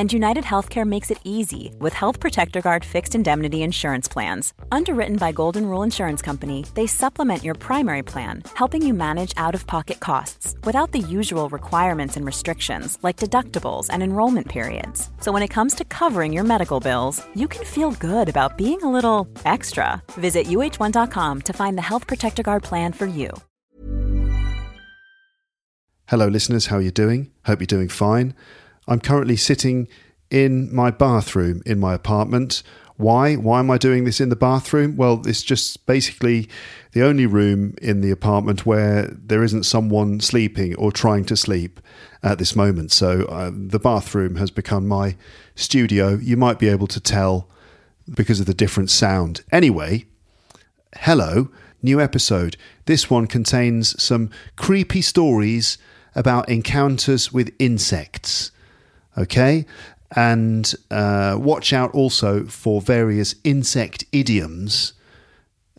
And United Healthcare makes it easy with Health Protector Guard fixed indemnity insurance plans. Underwritten by Golden Rule Insurance Company, they supplement your primary plan, helping you manage out of pocket costs without the usual requirements and restrictions like deductibles and enrollment periods. So when it comes to covering your medical bills, you can feel good about being a little extra. Visit uh1.com to find the Health Protector Guard plan for you. Hello, listeners. How are you doing? Hope you're doing fine. I'm currently sitting in my bathroom in my apartment. Why? Why am I doing this in the bathroom? Well, it's just basically the only room in the apartment where there isn't someone sleeping or trying to sleep at this moment. So uh, the bathroom has become my studio. You might be able to tell because of the different sound. Anyway, hello, new episode. This one contains some creepy stories about encounters with insects. Okay? And uh, watch out also for various insect idioms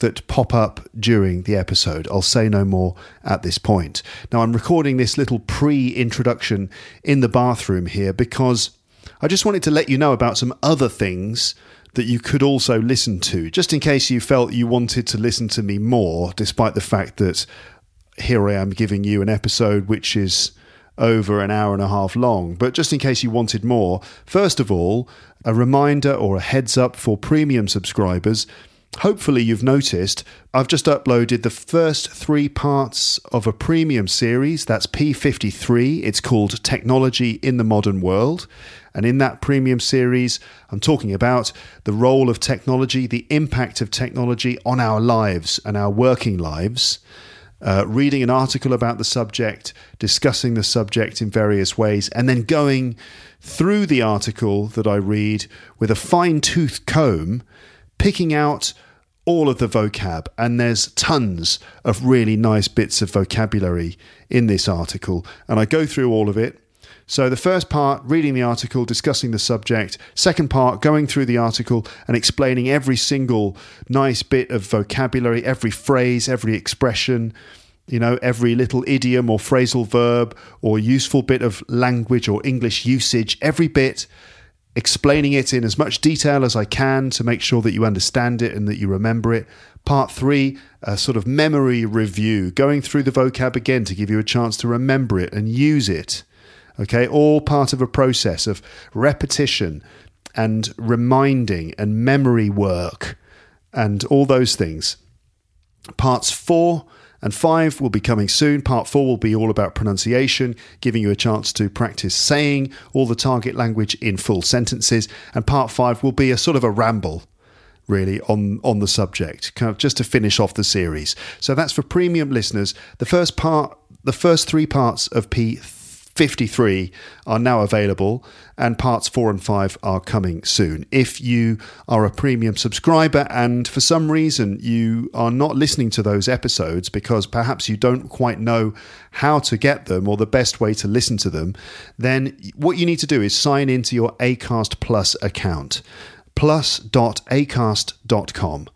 that pop up during the episode. I'll say no more at this point. Now, I'm recording this little pre introduction in the bathroom here because I just wanted to let you know about some other things that you could also listen to, just in case you felt you wanted to listen to me more, despite the fact that here I am giving you an episode which is over an hour and a half long. But just in case you wanted more, first of all, a reminder or a heads up for premium subscribers. Hopefully, you've noticed I've just uploaded the first three parts of a premium series. That's P53. It's called Technology in the Modern World. And in that premium series, I'm talking about the role of technology, the impact of technology on our lives and our working lives uh, reading an article about the subject, discussing the subject in various ways, and then going through the article that I read with a fine tooth comb, picking out all of the vocab. And there's tons of really nice bits of vocabulary in this article. And I go through all of it so, the first part, reading the article, discussing the subject. Second part, going through the article and explaining every single nice bit of vocabulary, every phrase, every expression, you know, every little idiom or phrasal verb or useful bit of language or English usage, every bit, explaining it in as much detail as I can to make sure that you understand it and that you remember it. Part three, a sort of memory review, going through the vocab again to give you a chance to remember it and use it. Okay, all part of a process of repetition and reminding and memory work and all those things. Parts four and five will be coming soon. Part four will be all about pronunciation, giving you a chance to practice saying all the target language in full sentences. And part five will be a sort of a ramble really on on the subject kind of just to finish off the series so that's for premium listeners the first part the first three parts of p 53 are now available, and parts 4 and 5 are coming soon. If you are a premium subscriber and for some reason you are not listening to those episodes because perhaps you don't quite know how to get them or the best way to listen to them, then what you need to do is sign into your Acast Plus account plus.acast.com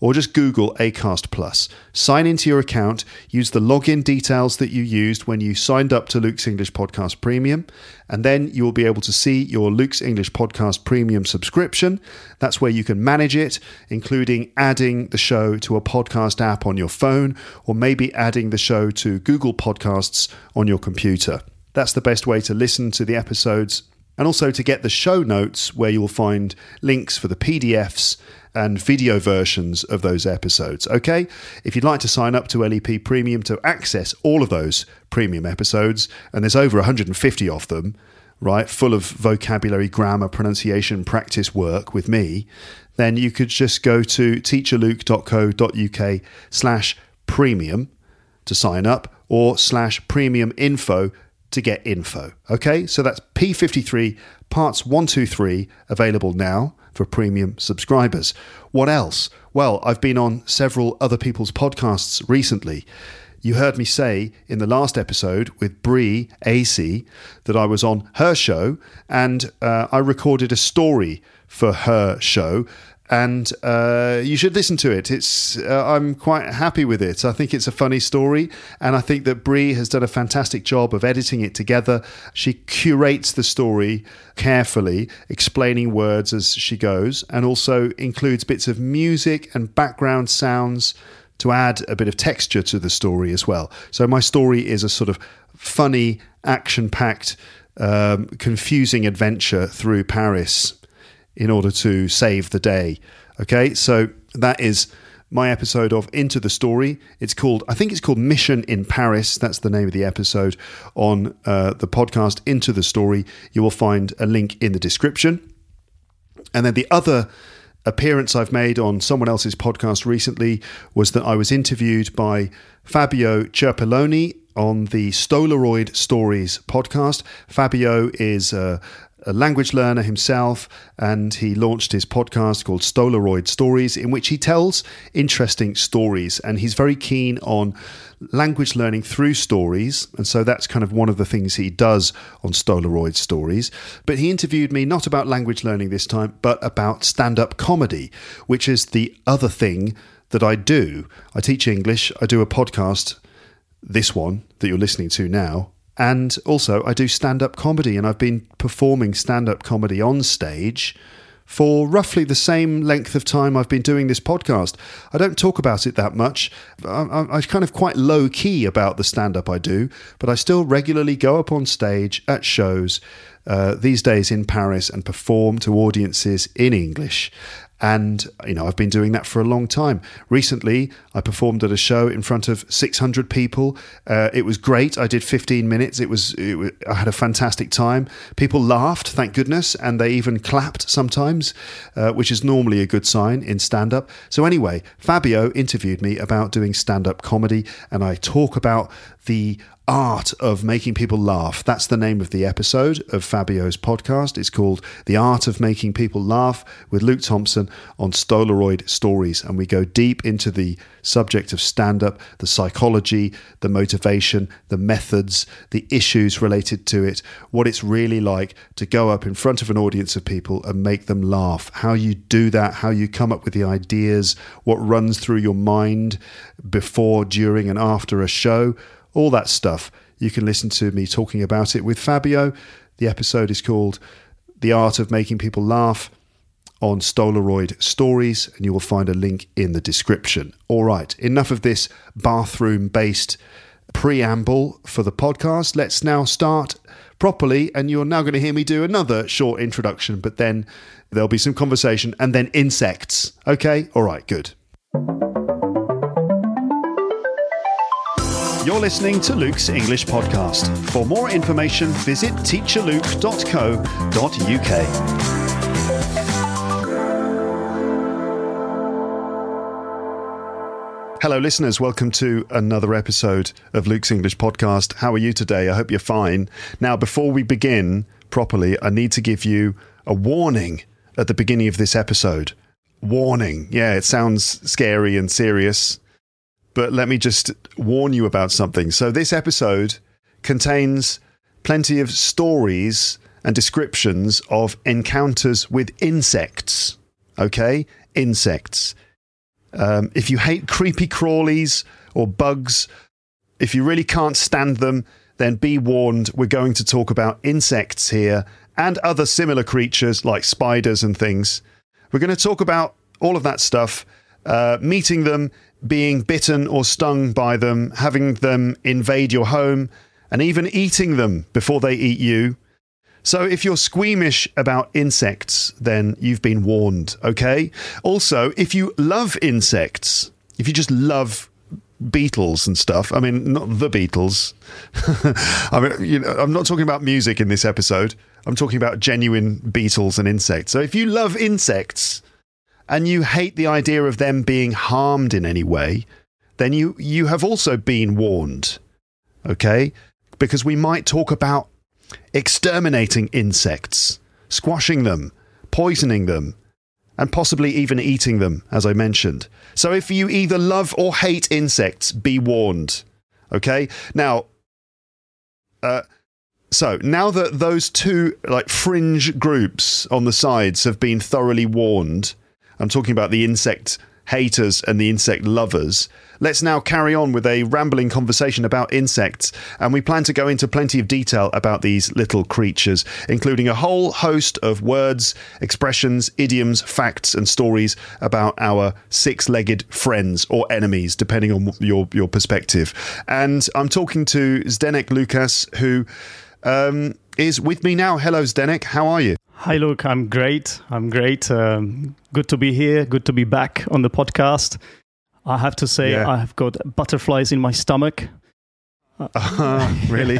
or just Google Acast Plus. Sign into your account, use the login details that you used when you signed up to Luke's English Podcast Premium, and then you will be able to see your Luke's English Podcast Premium subscription. That's where you can manage it, including adding the show to a podcast app on your phone, or maybe adding the show to Google Podcasts on your computer. That's the best way to listen to the episodes and also to get the show notes where you'll find links for the PDFs and video versions of those episodes. Okay? If you'd like to sign up to LEP Premium to access all of those premium episodes, and there's over 150 of them, right, full of vocabulary, grammar, pronunciation, practice work with me, then you could just go to teacherluke.co.uk slash premium to sign up or slash premium info to get info. Okay, so that's P53 parts 123 available now for premium subscribers. What else? Well, I've been on several other people's podcasts recently. You heard me say in the last episode with Bree Aesie that I was on her show and uh, I recorded a story for her show and uh, you should listen to it. It's uh, I'm quite happy with it. I think it's a funny story, and I think that Bree has done a fantastic job of editing it together. She curates the story carefully, explaining words as she goes, and also includes bits of music and background sounds to add a bit of texture to the story as well. So my story is a sort of funny, action-packed, um, confusing adventure through Paris in order to save the day. Okay, so that is my episode of Into the Story. It's called, I think it's called Mission in Paris. That's the name of the episode on uh, the podcast Into the Story. You will find a link in the description. And then the other appearance I've made on someone else's podcast recently was that I was interviewed by Fabio Cerpelloni on the Stolaroid Stories podcast. Fabio is a, a language learner himself, and he launched his podcast called Stolaroid Stories, in which he tells interesting stories. And he's very keen on language learning through stories. And so that's kind of one of the things he does on Stolaroid Stories. But he interviewed me not about language learning this time, but about stand up comedy, which is the other thing that I do. I teach English, I do a podcast, this one that you're listening to now, and also, I do stand up comedy, and I've been performing stand up comedy on stage for roughly the same length of time I've been doing this podcast. I don't talk about it that much. I'm, I'm kind of quite low key about the stand up I do, but I still regularly go up on stage at shows uh, these days in Paris and perform to audiences in English. And, you know, I've been doing that for a long time. Recently, I performed at a show in front of 600 people. Uh, it was great. I did 15 minutes. It was, it was, I had a fantastic time. People laughed, thank goodness, and they even clapped sometimes, uh, which is normally a good sign in stand up. So, anyway, Fabio interviewed me about doing stand up comedy, and I talk about the art of making people laugh. That's the name of the episode of Fabio's podcast. It's called The Art of Making People Laugh with Luke Thompson on Stolaroid Stories. And we go deep into the subject of stand up, the psychology, the motivation, the methods, the issues related to it, what it's really like to go up in front of an audience of people and make them laugh, how you do that, how you come up with the ideas, what runs through your mind before, during, and after a show all that stuff. You can listen to me talking about it with Fabio. The episode is called The Art of Making People Laugh on Stolaroid Stories, and you will find a link in the description. All right, enough of this bathroom based preamble for the podcast. Let's now start properly, and you're now going to hear me do another short introduction, but then there'll be some conversation and then insects. Okay? All right, good. You're listening to Luke's English Podcast. For more information, visit teacherluke.co.uk. Hello, listeners. Welcome to another episode of Luke's English Podcast. How are you today? I hope you're fine. Now, before we begin properly, I need to give you a warning at the beginning of this episode. Warning. Yeah, it sounds scary and serious but let me just warn you about something. So, this episode contains plenty of stories and descriptions of encounters with insects. Okay? Insects. Um, if you hate creepy crawlies or bugs, if you really can't stand them, then be warned. We're going to talk about insects here and other similar creatures like spiders and things. We're going to talk about all of that stuff, uh, meeting them being bitten or stung by them, having them invade your home, and even eating them before they eat you. So, if you're squeamish about insects, then you've been warned, okay? Also, if you love insects, if you just love beetles and stuff, I mean, not the Beatles. I mean, you know, I'm not talking about music in this episode. I'm talking about genuine beetles and insects. So, if you love insects, and you hate the idea of them being harmed in any way, then you, you have also been warned. Okay? Because we might talk about exterminating insects, squashing them, poisoning them, and possibly even eating them, as I mentioned. So if you either love or hate insects, be warned. Okay? Now, uh, so now that those two like fringe groups on the sides have been thoroughly warned, I'm talking about the insect haters and the insect lovers. Let's now carry on with a rambling conversation about insects, and we plan to go into plenty of detail about these little creatures, including a whole host of words, expressions, idioms, facts, and stories about our six legged friends or enemies, depending on your, your perspective. And I'm talking to Zdenek Lukas, who um, is with me now. Hello, Zdenek. How are you? Hi, Luke. I'm great. I'm great. Um, good to be here. Good to be back on the podcast. I have to say, yeah. I have got butterflies in my stomach. Uh, really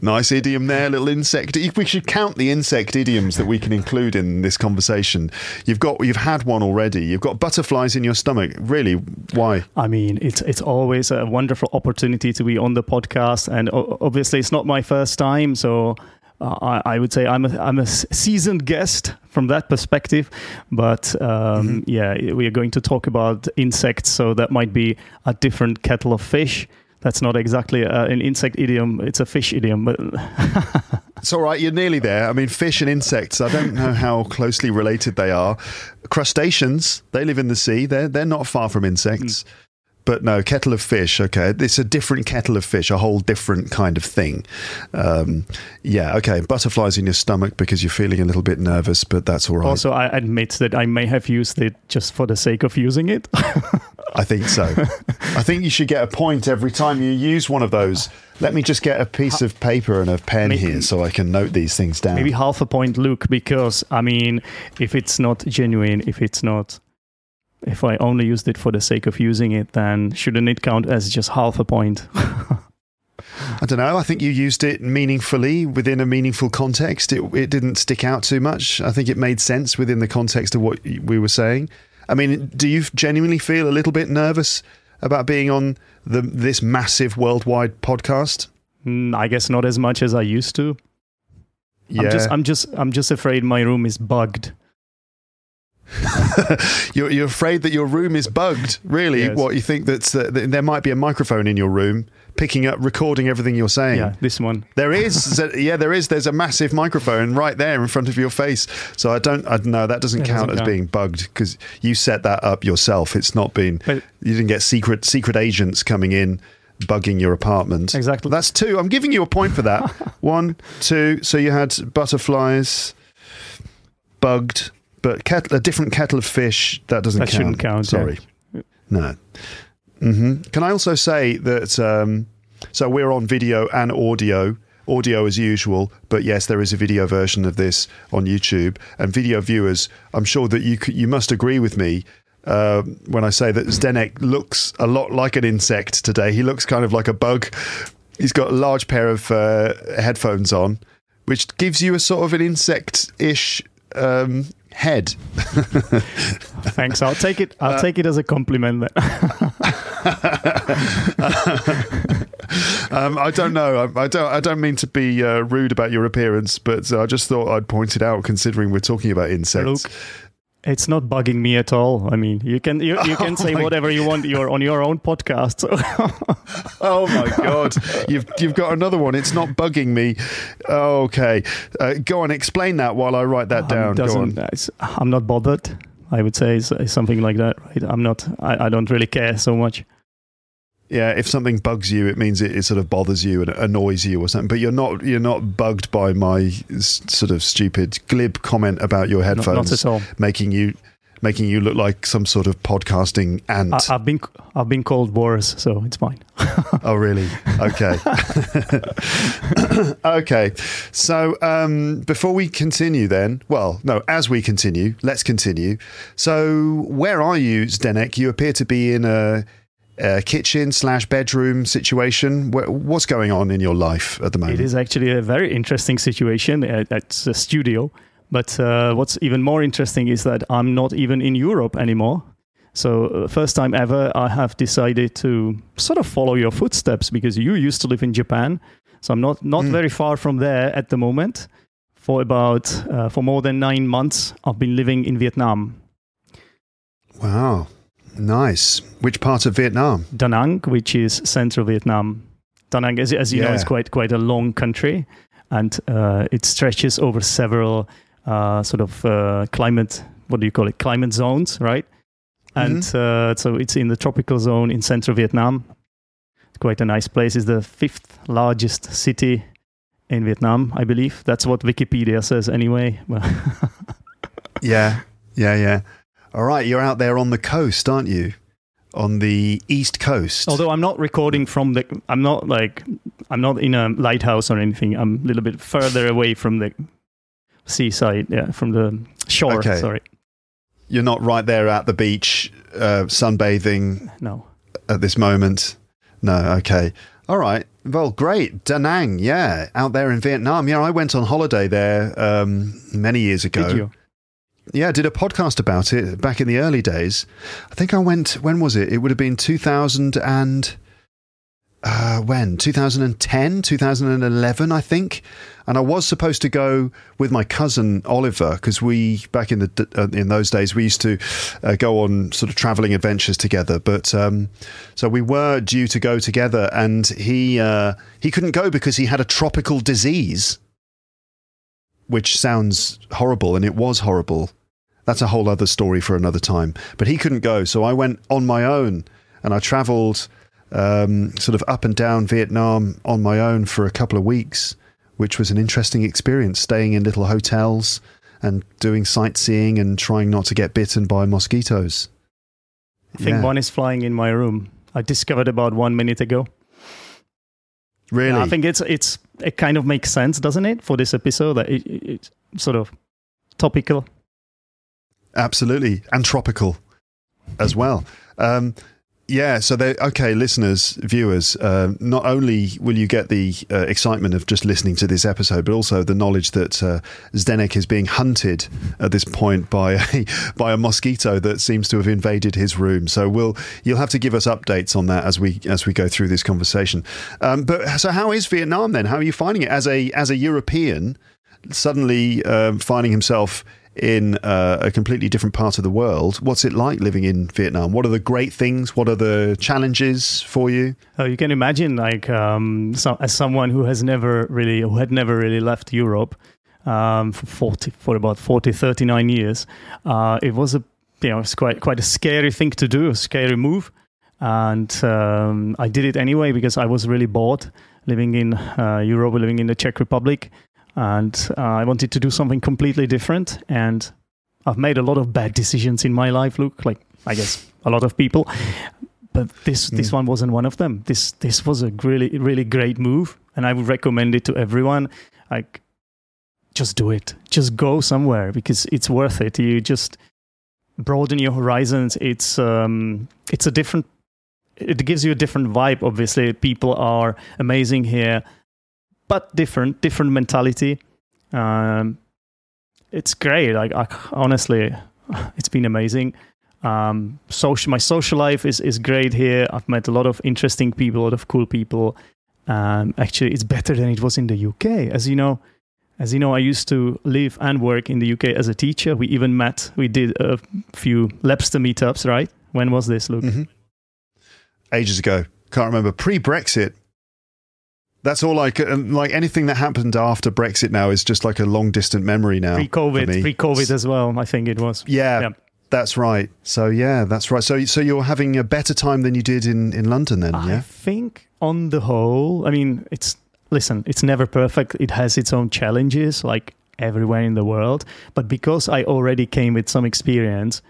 nice idiom there, little insect. We should count the insect idioms that we can include in this conversation. You've got, you've had one already. You've got butterflies in your stomach. Really, why? I mean, it's it's always a wonderful opportunity to be on the podcast, and obviously, it's not my first time, so uh, I, I, would say I'm a, I'm a seasoned guest from that perspective. But um, mm-hmm. yeah, we are going to talk about insects, so that might be a different kettle of fish. That's not exactly a, an insect idiom; it's a fish idiom. But it's all right. You're nearly there. I mean, fish and insects. I don't know how closely related they are. Crustaceans. They live in the sea. They're they're not far from insects. Mm. But no, kettle of fish. Okay, it's a different kettle of fish, a whole different kind of thing. Um, yeah, okay. Butterflies in your stomach because you're feeling a little bit nervous, but that's all right. Also, I admit that I may have used it just for the sake of using it. I think so. I think you should get a point every time you use one of those. Let me just get a piece of paper and a pen maybe, here so I can note these things down. Maybe half a point, Luke, because I mean, if it's not genuine, if it's not if I only used it for the sake of using it, then shouldn't it count as just half a point? I don't know. I think you used it meaningfully within a meaningful context. It, it didn't stick out too much. I think it made sense within the context of what we were saying. I mean, do you genuinely feel a little bit nervous about being on the this massive worldwide podcast? Mm, I guess not as much as I used to. Yeah. I'm just I'm just I'm just afraid my room is bugged. you're, you're afraid that your room is bugged. Really, yes. what you think that's uh, that there might be a microphone in your room picking up, recording everything you're saying. Yeah, this one. There is. yeah, there is. There's a massive microphone right there in front of your face. So I don't. I know that doesn't it count doesn't as count. being bugged because you set that up yourself. It's not been. But, you didn't get secret secret agents coming in bugging your apartment. Exactly. That's two. I'm giving you a point for that. One, two. So you had butterflies, bugged, but a different kettle of fish that doesn't that count. shouldn't count. Sorry, yeah. no. Mm-hmm. Can I also say that? Um, so we're on video and audio. Audio as usual, but yes, there is a video version of this on YouTube. And video viewers, I'm sure that you you must agree with me uh, when I say that Zdenek looks a lot like an insect today. He looks kind of like a bug. He's got a large pair of uh, headphones on, which gives you a sort of an insect-ish um, head. Thanks. I'll take it. I'll uh, take it as a compliment. um, I don't know. I, I, don't. I don't mean to be uh, rude about your appearance, but I just thought I'd point it out, considering we're talking about insects. Look, it's not bugging me at all. I mean, you can you, you can oh say whatever you want. You're on your own podcast. So. oh my god, you've you've got another one. It's not bugging me. Okay, uh, go on. Explain that while I write that um, down. Go on. I'm not bothered. I would say something like that. Right? I'm not. I, I don't really care so much yeah, if something bugs you, it means it, it, sort of bothers you and annoys you or something. But you're not you're not bugged by my sort of stupid glib comment about your headphones, not, not at all, making you making you look like some sort of podcasting ant. I, have been I've been called worse, so it's fine. oh, really? Okay. okay. So um, before we continue, then, well, no, as we continue, let's continue. So, where are you, Zdenek? You appear to be in a uh, kitchen slash bedroom situation? What's going on in your life at the moment? It is actually a very interesting situation. It's a studio. But uh, what's even more interesting is that I'm not even in Europe anymore. So, uh, first time ever, I have decided to sort of follow your footsteps because you used to live in Japan. So, I'm not, not mm. very far from there at the moment. For about, uh, for more than nine months, I've been living in Vietnam. Wow. Nice. Which part of Vietnam? Da Nang, which is central Vietnam. Da Nang, as, as you yeah. know, is quite quite a long country, and uh, it stretches over several uh, sort of uh, climate what do you call it climate zones, right? And uh, so it's in the tropical zone in central Vietnam. It's quite a nice place. It's the fifth largest city in Vietnam, I believe. That's what Wikipedia says anyway. Yeah, yeah, yeah. All right, you're out there on the coast, aren't you? On the east coast. Although I'm not recording from the, I'm not like, I'm not in a lighthouse or anything. I'm a little bit further away from the seaside, yeah, from the shore. Okay. Sorry, you're not right there at the beach, uh, sunbathing no. at this moment. No, okay. All right. Well, great. Da Nang, yeah, out there in Vietnam. Yeah, I went on holiday there um, many years ago. Did you? Yeah, did a podcast about it back in the early days. I think I went, when was it? It would have been 2000 and, uh, when? 2010, 2011, I think. And I was supposed to go with my cousin Oliver because we, back in the uh, in those days, we used to uh, go on sort of traveling adventures together. But um, so we were due to go together, and he uh, he couldn't go because he had a tropical disease which sounds horrible, and it was horrible. That's a whole other story for another time. But he couldn't go, so I went on my own, and I travelled um, sort of up and down Vietnam on my own for a couple of weeks, which was an interesting experience. Staying in little hotels and doing sightseeing and trying not to get bitten by mosquitoes. I think Yeah. one is flying in my room. I discovered about one minute ago. Really, Yeah, I think it's it's it kind of makes sense, doesn't it, for this episode? That it, it, it's sort of topical. absolutely, and tropical as well. Um, yeah, so they okay, listeners, viewers. Uh, not only will you get the uh, excitement of just listening to this episode, but also the knowledge that uh, Zdenek is being hunted at this point by a by a mosquito that seems to have invaded his room. So we'll you'll have to give us updates on that as we as we go through this conversation. Um, but so, how is Vietnam then? How are you finding it as a as a European? Suddenly um, finding himself in uh, a completely different part of the world. What's it like living in Vietnam? What are the great things? What are the challenges for you? Uh, you can imagine, like, um, so, as someone who has never really, who had never really left Europe um, for 40, for about 40, 39 years, uh, it was a, you know, it's quite, quite a scary thing to do, a scary move. And um, I did it anyway because I was really bored living in uh, Europe, living in the Czech Republic. And uh, I wanted to do something completely different. And I've made a lot of bad decisions in my life, Luke, like I guess a lot of people but this this one wasn't one of them. This this was a really really great move, and I would recommend it to everyone. Like, just do it. Just go somewhere because it's worth it. You just broaden your horizons. It's um it's a different. It gives you a different vibe. Obviously, people are amazing here, but different different mentality. Um, it's great. Like I, honestly, it's been amazing um social my social life is is great here i've met a lot of interesting people a lot of cool people um actually it's better than it was in the uk as you know as you know i used to live and work in the uk as a teacher we even met we did a few lepster meetups right when was this luke Mhm. Ages ago, can't remember. Pre-Brexit. That's all like like anything that happened after Brexit now is just like a long distant memory now. pre-covid pre-covid as well i think it was Yeah, Yeah. that's right. So yeah, that's right. So so you're having a better time than you did in in London then, I yeah? I think on the whole, I mean, it's listen, it's never perfect. It has its own challenges, like everywhere in the world. But because I already came with some experience,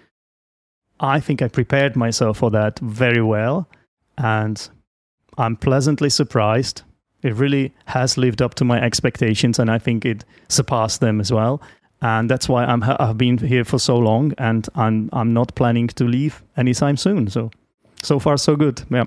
I think I prepared myself for that very well, and I'm pleasantly surprised. It really has lived up to my expectations, and I think it surpassed them as well. And that's why I'm I've been here for so long, and I'm I'm not planning to leave anytime soon. So, so far so good. Yeah.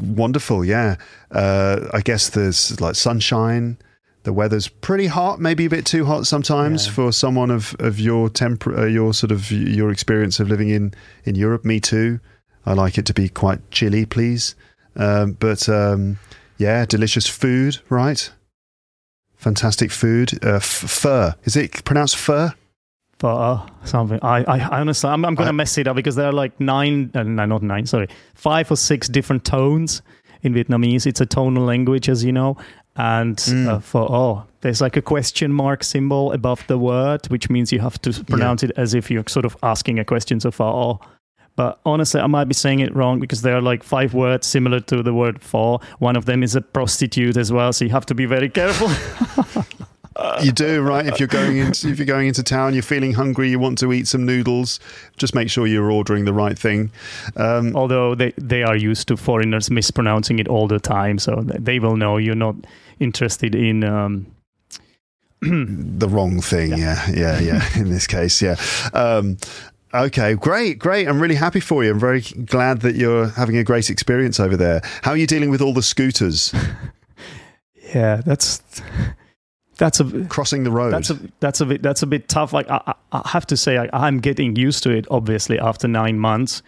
Wonderful, yeah. Uh, I guess there's like sunshine. The weather's pretty hot, maybe a bit too hot sometimes Yeah. for someone of of your temper, uh, your sort of your experience of living in in Europe. Me too. I like it to be quite chilly, please. Um, but um, yeah, delicious food, right? Fantastic food. Uh, f- fur is it pronounced fur? Uh, something I, I I honestly I'm, I'm gonna mess it up because there are like nine uh, no not nine sorry five or six different tones in Vietnamese. It's a tonal language, as you know. And mm. uh, for oh, there's like a question mark symbol above the word, which means you have to pronounce yeah. it as if you're sort of asking a question. So for oh, but honestly, I might be saying it wrong because there are like five words similar to the word for. One of them is a prostitute as well, so you have to be very careful. you do right if you're going into if you're going into town you're feeling hungry you want to eat some noodles just make sure you're ordering the right thing um, although they they are used to foreigners mispronouncing it all the time so they will know you're not interested in um, the wrong thing yeah yeah yeah, yeah in this case yeah um, Okay, great, great. I'm really happy for you. I'm very glad that you're having a great experience over there. How are you dealing with all the scooters? yeah, that's that's a crossing the road. That's a that's a bit that's a bit tough. Like I, I have to say, I, I'm getting used to it. Obviously, after nine months,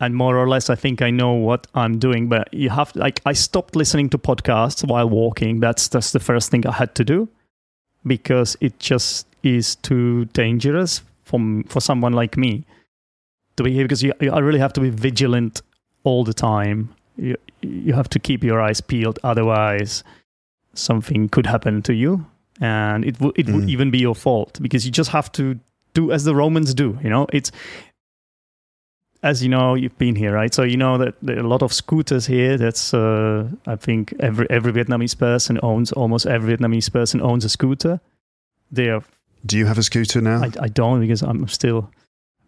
and more or less, I think I know what I'm doing. But you have like I stopped listening to podcasts while walking. That's that's the first thing I had to do because it just is too dangerous for for someone like me to be here because you, I really have to be vigilant all the time. You you have to keep your eyes peeled, otherwise something could happen to you and it would it mm. would even be your fault because you just have to do as the Romans do. You know, it's as you know, you've been here, right? So you know that there are a lot of scooters here. That's uh, I think every every Vietnamese person owns almost every Vietnamese person owns a scooter. They are. Do you have a scooter now? I, I don't because I'm still.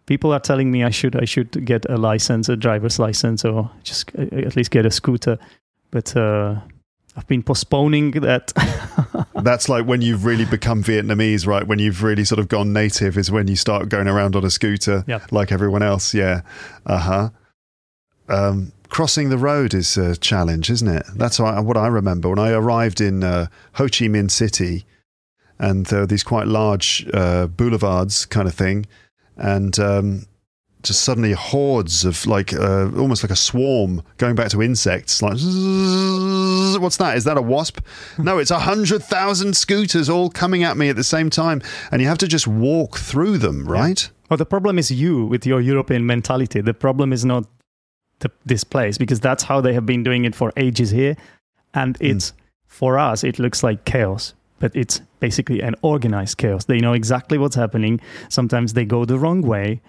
People are telling me I should I should get a license, a driver's license, or just uh, at least get a scooter. But uh, I've been postponing that. That's like when you've really become Vietnamese, right? When you've really sort of gone native is when you start going around on a scooter yep. like everyone else. Yeah. Uh huh. Um, crossing the road is a challenge, isn't it? That's what I remember when I arrived in uh, Ho Chi Minh City, and there are these quite large uh, boulevards, kind of thing, and um, just suddenly hordes of like uh, almost like a swarm going back to insects like what's that? Is that a wasp? No it's a hundred thousand scooters all coming at me at the same time. And you have to just walk through them right? Yeah. well the problem is you with your european mentality. The problem is not the, this place because that's how they have been doing it for ages here. And hmm. it's mm. for us it looks like chaos but it's basically an organized chaos they know exactly what's happening sometimes they go the wrong way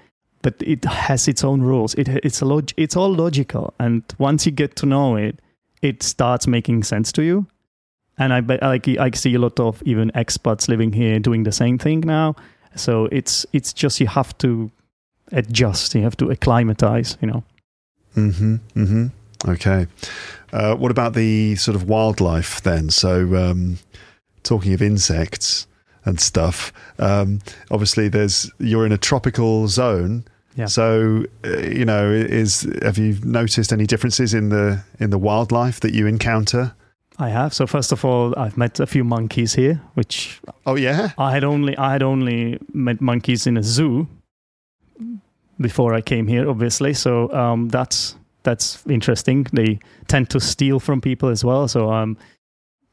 but it has its own rules. It, it's a log- it's all logical, and once you get to know it, it starts making sense to you. And I like I see a lot of even expats living here doing the same thing now. So it's it's just you have to adjust. You have to acclimatize. You know. Hmm. Hmm. Okay. Uh, what about the sort of wildlife then? So, um, talking of insects, and stuff. Um, obviously, there's you're in a tropical zone. Yeah. So, uh, you know, is have you noticed any differences in the in the wildlife that you encounter? I have. So first of all, I've met a few monkeys here, which oh yeah, I had only I had only met monkeys in a zoo before I came here, obviously. So um, that's that's interesting. They tend to steal from people as well, so I'm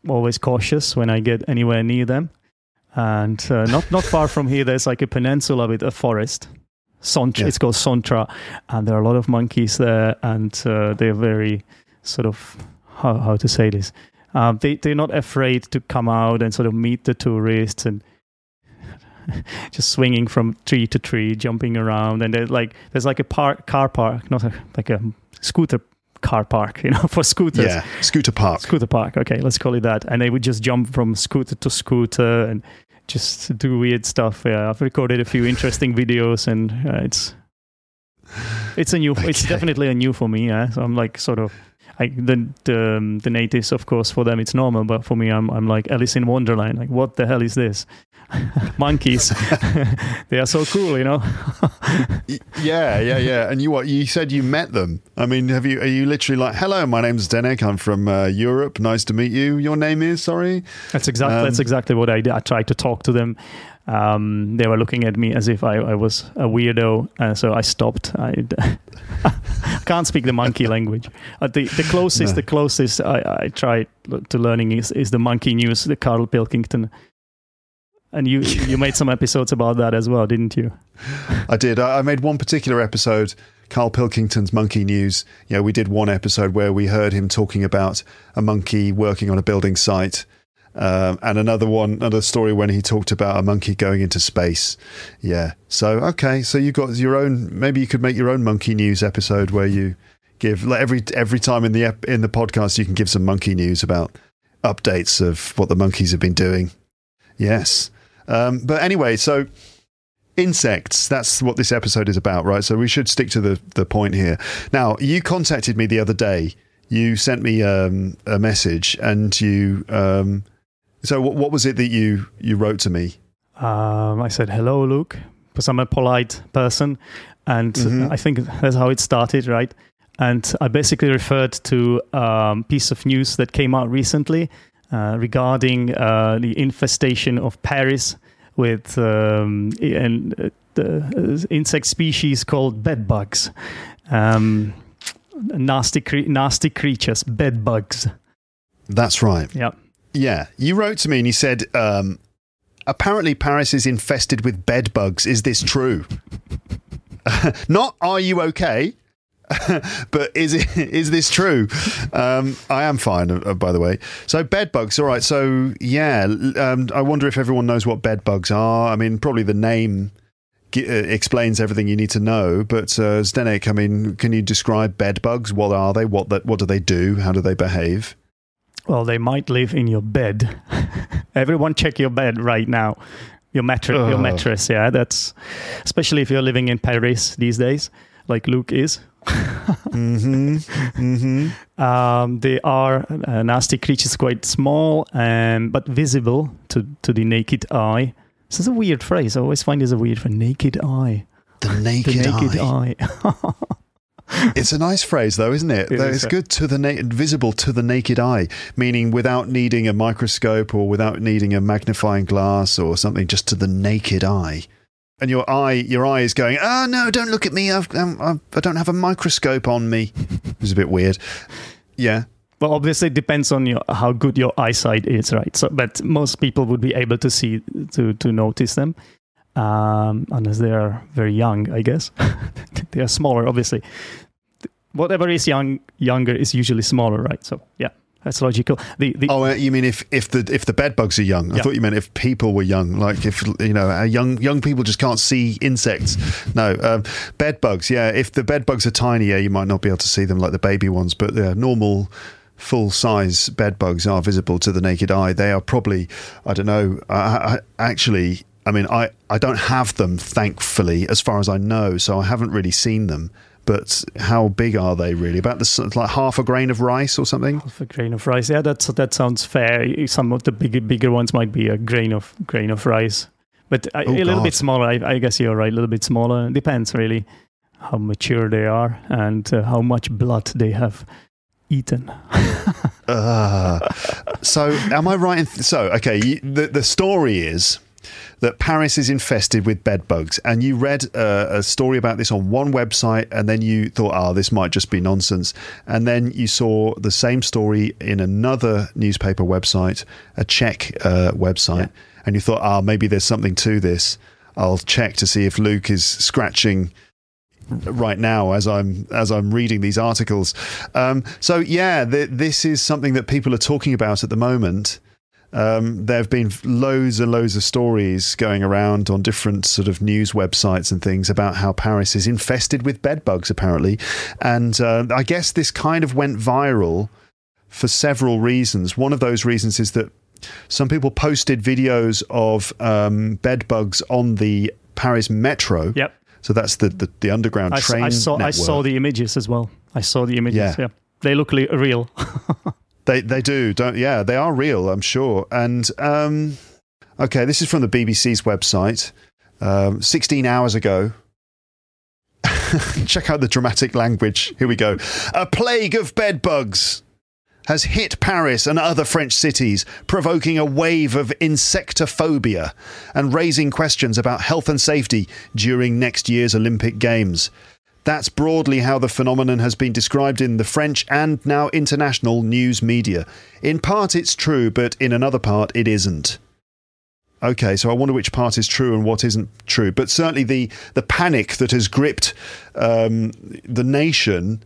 always cautious when I get anywhere near them and uh, not not far from here there's like a peninsula with a forest Son Tra, yeah. it's called Son Tra, and there are a lot of monkeys there, and uh, they're very sort of how, how to say this. Um, they they're not afraid to come out and sort of meet the tourists and just swinging from tree to tree, jumping around, and there's like there's like a park car park, not a, like a scooter car park, you know, for scooters. Yeah, scooter park. Scooter park. Okay, let's call it that. And they would just jump from scooter to scooter and just do weird stuff. Yeah, I've recorded a few interesting videos, and uh, it's it's a new. Okay. It's definitely a new for me. Yeah, so I'm like sort of. I, the the um, the natives, of course, for them it's normal, but for me, I'm I'm like Alice in Wonderland. Like, what the hell is this? monkeys. they are so cool, you know. yeah, yeah, yeah. And you what? You said you met them. I mean, have you? Are you literally like, "Hello, my name's Denek. I'm from uh, Europe. Nice to meet you. Your name is sorry." That's exactly um, that's exactly what I did. I tried to talk to them. Um, they were looking at me as if I, I was a weirdo, uh, so I stopped. I can't speak the monkey language. Uh, the the closest no. the closest I, I tried to learning is, is the monkey news, the Carl Pilkington and you you made some episodes about that as well, didn't you? I did. I made one particular episode Carl Pilkington's monkey news. You know, we did one episode where we heard him talking about a monkey working on a building site. Um, and another one, another story when he talked about a monkey going into space. Yeah. So okay, so you got your own. Maybe you could make your own monkey news episode where you give like every every time in the ep, in the podcast you can give some monkey news about updates of what the monkeys have been doing. Yes. Um, but anyway, so insects. That's what this episode is about, right? So we should stick to the the point here. Now, you contacted me the other day. You sent me um, a message, and you. Um, so, what, what was it that you you wrote to me? Um, I said hello, Luke, because I'm a polite person, and mm-hmm. I think that's how it started, right? And I basically referred to a um, piece of news that came out recently regarding uh, the infestation of Paris with um, and uh, the insect species called bedbugs. Um, nasty, cre- nasty creatures, bedbugs. That's right. Yeah. Yeah. You wrote to me and you said, um, apparently Paris is infested with bed bugs. Is this true? Not, are you okay? but is it is this true? Um, I am fine, uh, by the way. So bed bugs, all right. So yeah, um, I wonder if everyone knows what bed bugs are. I mean, probably the name uh, explains everything you need to know. But uh, Zdenek, I mean, can you describe bed bugs? What are they? What that? What do they do? How do they behave? Well, they might live in your bed. Everyone, check your bed right now. Your mattress, your mattress. Yeah, that's especially if you're living in Paris these days, like Luke is mm-hmm. Mm-hmm. Um, they are uh, nasty creatures, quite small, um, but visible to, to the naked eye. This is a weird phrase. I always find this a weird for naked eye. The naked, the naked eye. eye. it's a nice phrase, though, isn't it? it it's good to the na- visible to the naked eye, meaning without needing a microscope or without needing a magnifying glass or something, just to the naked eye and your eye your eye is going oh no don't look at me. I've, um, I've, i don't have a microscope on me. It's a bit weird. Yeah. Well obviously it depends on your how good your eyesight is right? So but most people would be able to see to to notice them um, unless they are very young i guess. They are smaller obviously. Whatever is young younger is usually smaller right? So yeah that's logical. The, the oh, uh, you mean if, if the if the bed bugs are young? I yeah. thought you meant if people were young, like if you know young young people just can't see insects. No, um, bed bugs. Yeah, if the bed bugs are tiny, yeah, you might not be able to see them like the baby ones, but the normal full size bed bugs are visible to the naked eye. They are probably, I don't know, I, I, actually, I mean, I, I don't have them, thankfully, as far as I know, so I haven't really seen them but how big are they really? About the like half a grain of rice or something? Half a grain of rice. Yeah, that's that sounds fair. Some of the big, bigger ones might be a grain of grain of rice, but a, oh, a little bit smaller. I, I, guess you're right. A little bit smaller. Depends really how mature they are and uh, how much blood they have eaten. uh, so, am I right? In th- so, okay. the the story is that Paris is infested with bed bugs. And you read uh, a story about this on one website, and then you thought, oh, this might just be nonsense. And then you saw the same story in another newspaper website, a Czech uh, website, yeah. and you thought, oh, maybe there's something to this. I'll check to see if Luke is scratching right now as I'm as I'm reading these articles. Um, so yeah, th- this is something that people are talking about at the moment. Um, there have been loads and loads of stories going around on different sort of news websites and things about how Paris is infested with bed bugs, apparently. And uh, I guess this kind of went viral for several reasons. One of those reasons is that some people posted videos of um, bed bugs on the Paris metro. Yep. So that's the, the, the underground I train. I saw, network. I saw the images as well. I saw the images. Yeah. yeah. They look real. They they do, don't? Yeah, they are real. I'm sure. And um, okay, this is from the BBC's website. Um, 16 hours ago. Check out the dramatic language. Here we go. A plague of bedbugs has hit Paris and other French cities, provoking a wave of insectophobia and raising questions about health and safety during next year's Olympic Games. That's broadly how the phenomenon has been described in the French and now international news media. In part, it's true, but in another part, it isn't. okay, so I wonder which part is true and what isn't true. But certainly the the panic that has gripped um, the nation,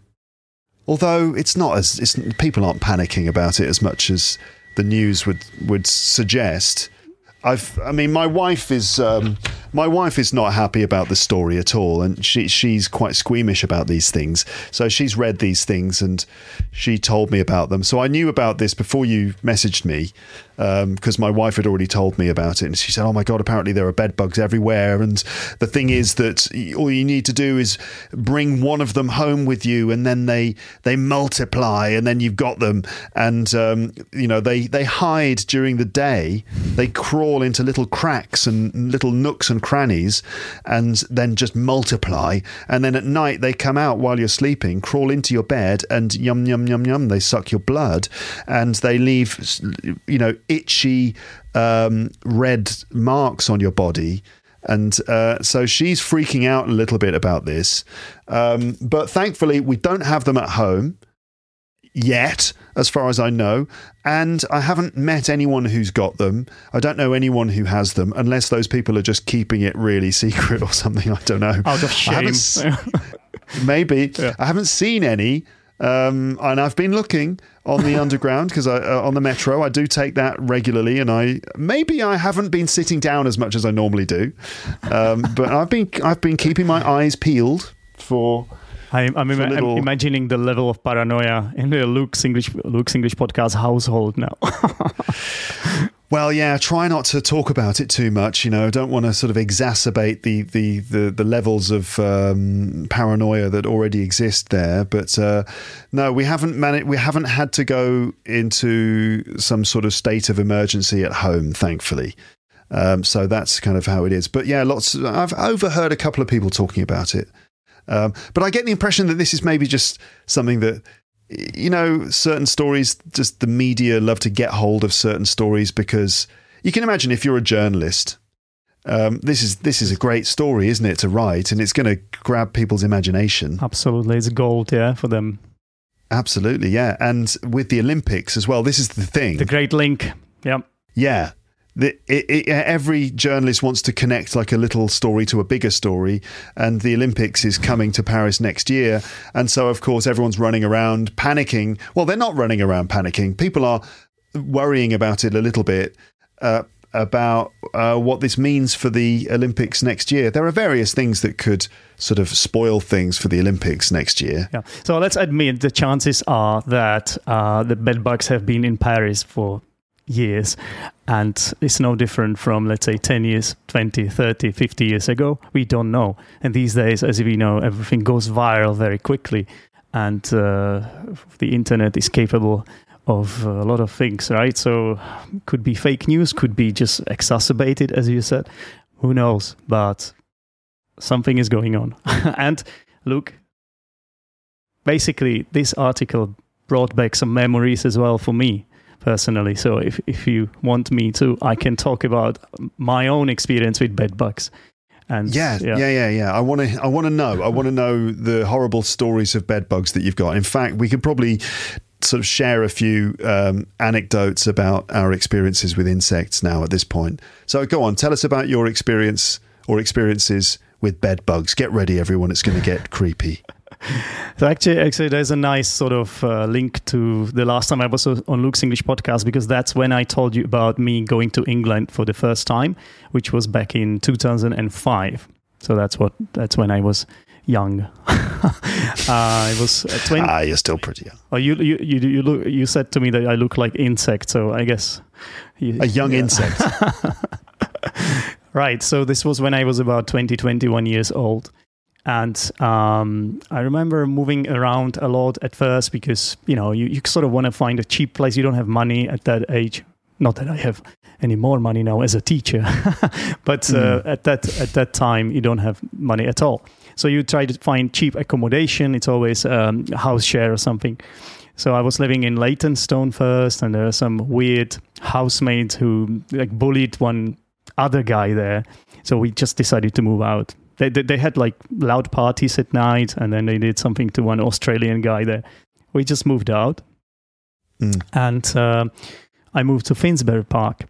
although it's not as it's, people aren't panicking about it as much as the news would would suggest. I've, I mean, my wife is um, my wife is not happy about the story at all, and she she's quite squeamish about these things. So she's read these things and she told me about them. So I knew about this before you messaged me because um, my wife had already told me about it, and she said, "Oh my god, apparently there are bed bugs everywhere." And the thing is that all you need to do is bring one of them home with you, and then they they multiply, and then you've got them. And um, you know they they hide during the day. They crawl into little cracks and little nooks and crannies, and then just multiply. And then at night they come out while you're sleeping, crawl into your bed, and yum yum yum yum. They suck your blood, and they leave you know itchy um, red marks on your body. And uh, so she's freaking out a little bit about this. Um, but thankfully, we don't have them at home yet, as far as I know. And I haven't met anyone who's got them. I don't know anyone who has them, unless those people are just keeping it really secret or something. I don't know. Out of shame. maybe. Yeah. I haven't seen any. Um, and I've been looking on the underground because uh, on the metro I do take that regularly, and I maybe I haven't been sitting down as much as I normally do, um, but I've been I've been keeping my eyes peeled for. I, I'm, little... I'm, imagining the level of paranoia in the Luke's English Luke's English podcast household now. Well, yeah, try not to talk about it too much. You know, I don't want to sort of exacerbate the the the, the levels of um, paranoia that already exist there. But uh, no, we haven't managed. We haven't had to go into some sort of state of emergency at home, thankfully. Um, so that's kind of how it is. But yeah, lots. I've overheard a couple of people talking about it. Um, but I get the impression that this is maybe just something that you know, certain stories, just the media love to get hold of certain stories because you can imagine if you're a journalist, um, this is this is a great story, isn't it, to write, and it's going to grab people's imagination. Absolutely, it's gold, yeah, for them. Absolutely, yeah, and with the Olympics as well. This is the thing. The great link. Yeah. Yeah, the, it, it, every journalist wants to connect like a little story to a bigger story, and the Olympics is coming to Paris next year, and so of course everyone's running around panicking. Well, they're not running around panicking. People are worrying about it a little bit. Uh, about uh, what this means for the Olympics next year. There are various things that could sort of spoil things for the Olympics next year. Yeah. So let's admit the chances are that uh, the bedbugs have been in Paris for years. And it's no different from let's say 10 years 20 30 50 years ago. We don't know. And these days as we know everything goes viral very quickly. And uh, the internet is capable of a lot of things right? So could be fake news could be just exacerbated as you said. Who knows? But something is going on. And look basically this article brought back some memories as well for me personally. So if, if you want me to, I can talk about my own experience with bed bugs. And yeah, yeah, yeah, yeah, yeah. I want to, I want to know. I want to know the horrible stories of bed bugs that you've got. In fact, we could probably sort of share a few um, anecdotes about our experiences with insects now at this point. So go on, tell us about your experience or experiences with bed bugs. Get ready, everyone. It's going to get creepy. so actually, actually, there's a nice sort of uh, link to the last time I was on Luke's English podcast because that's when I told you about me going to England for the first time, which was back in 2005. So that's what that's when I was young. uh, I was uh, 20. Ah, you're still pretty young. Oh, you you you you look. You said to me that I look like insect, so I guess you, a young yeah. insect. right. So this was when I was about 20, 21 years old. And um, I remember moving around a lot at first because, you know, you, you sort of want to find a cheap place. You don't have money at that age. Not that I have any more money now as a teacher, but mm. uh, hmm. at that at that time you don't have money at all. So you try to find cheap accommodation. It's always um, a house share or something. So I was living in Leytonstone first, and there are some weird housemates who like bullied one other guy there. So we just decided to move out they, they, they had like loud parties at night, and then they did something to one Australian guy there. We just moved out, mm. and uh, I moved to Finsbury Park.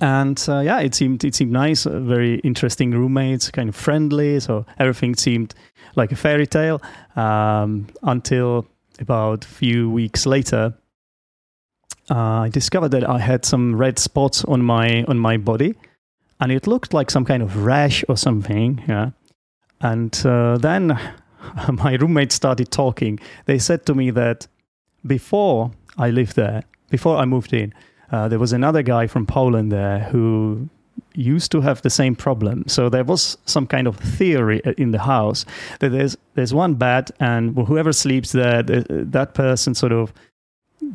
and uh, yeah, it seemed it seemed nice, uh, very interesting roommates, kind of friendly. So everything seemed like a fairy tale um, until about a few weeks later. Uh, I discovered that I had some red spots on my on my body, and it looked like some kind of rash or something. Yeah, and uh, then my roommate started talking. They said to me that before I lived there, before I moved in, uh, there was another guy from Poland there who used to have the same problem. So there was some kind of theory uh, in the house that there's there's one bed, and whoever sleeps there, that person sort of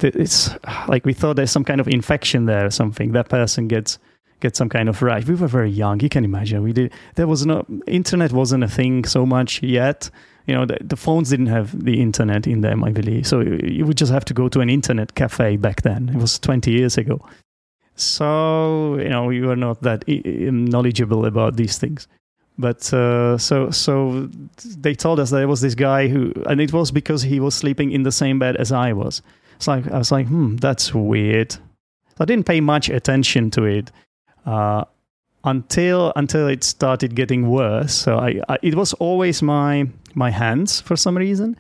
it's like we thought there's some kind of infection there or something. That person gets gets some kind of rash. We were very young. You can imagine. We did. There was no internet wasn't a thing so much yet you know the, the, phones didn't have the internet in them i believe so you would just have to go to an internet cafe back then it was 20 years ago so you know we were not that knowledgeable about these things but uh, so so they told us there was this guy who and it was because he was sleeping in the same bed as i was it's like i was like hmm that's weird i didn't pay much attention to it uh, until until it started getting worse so I, I it was always my my hands for some reason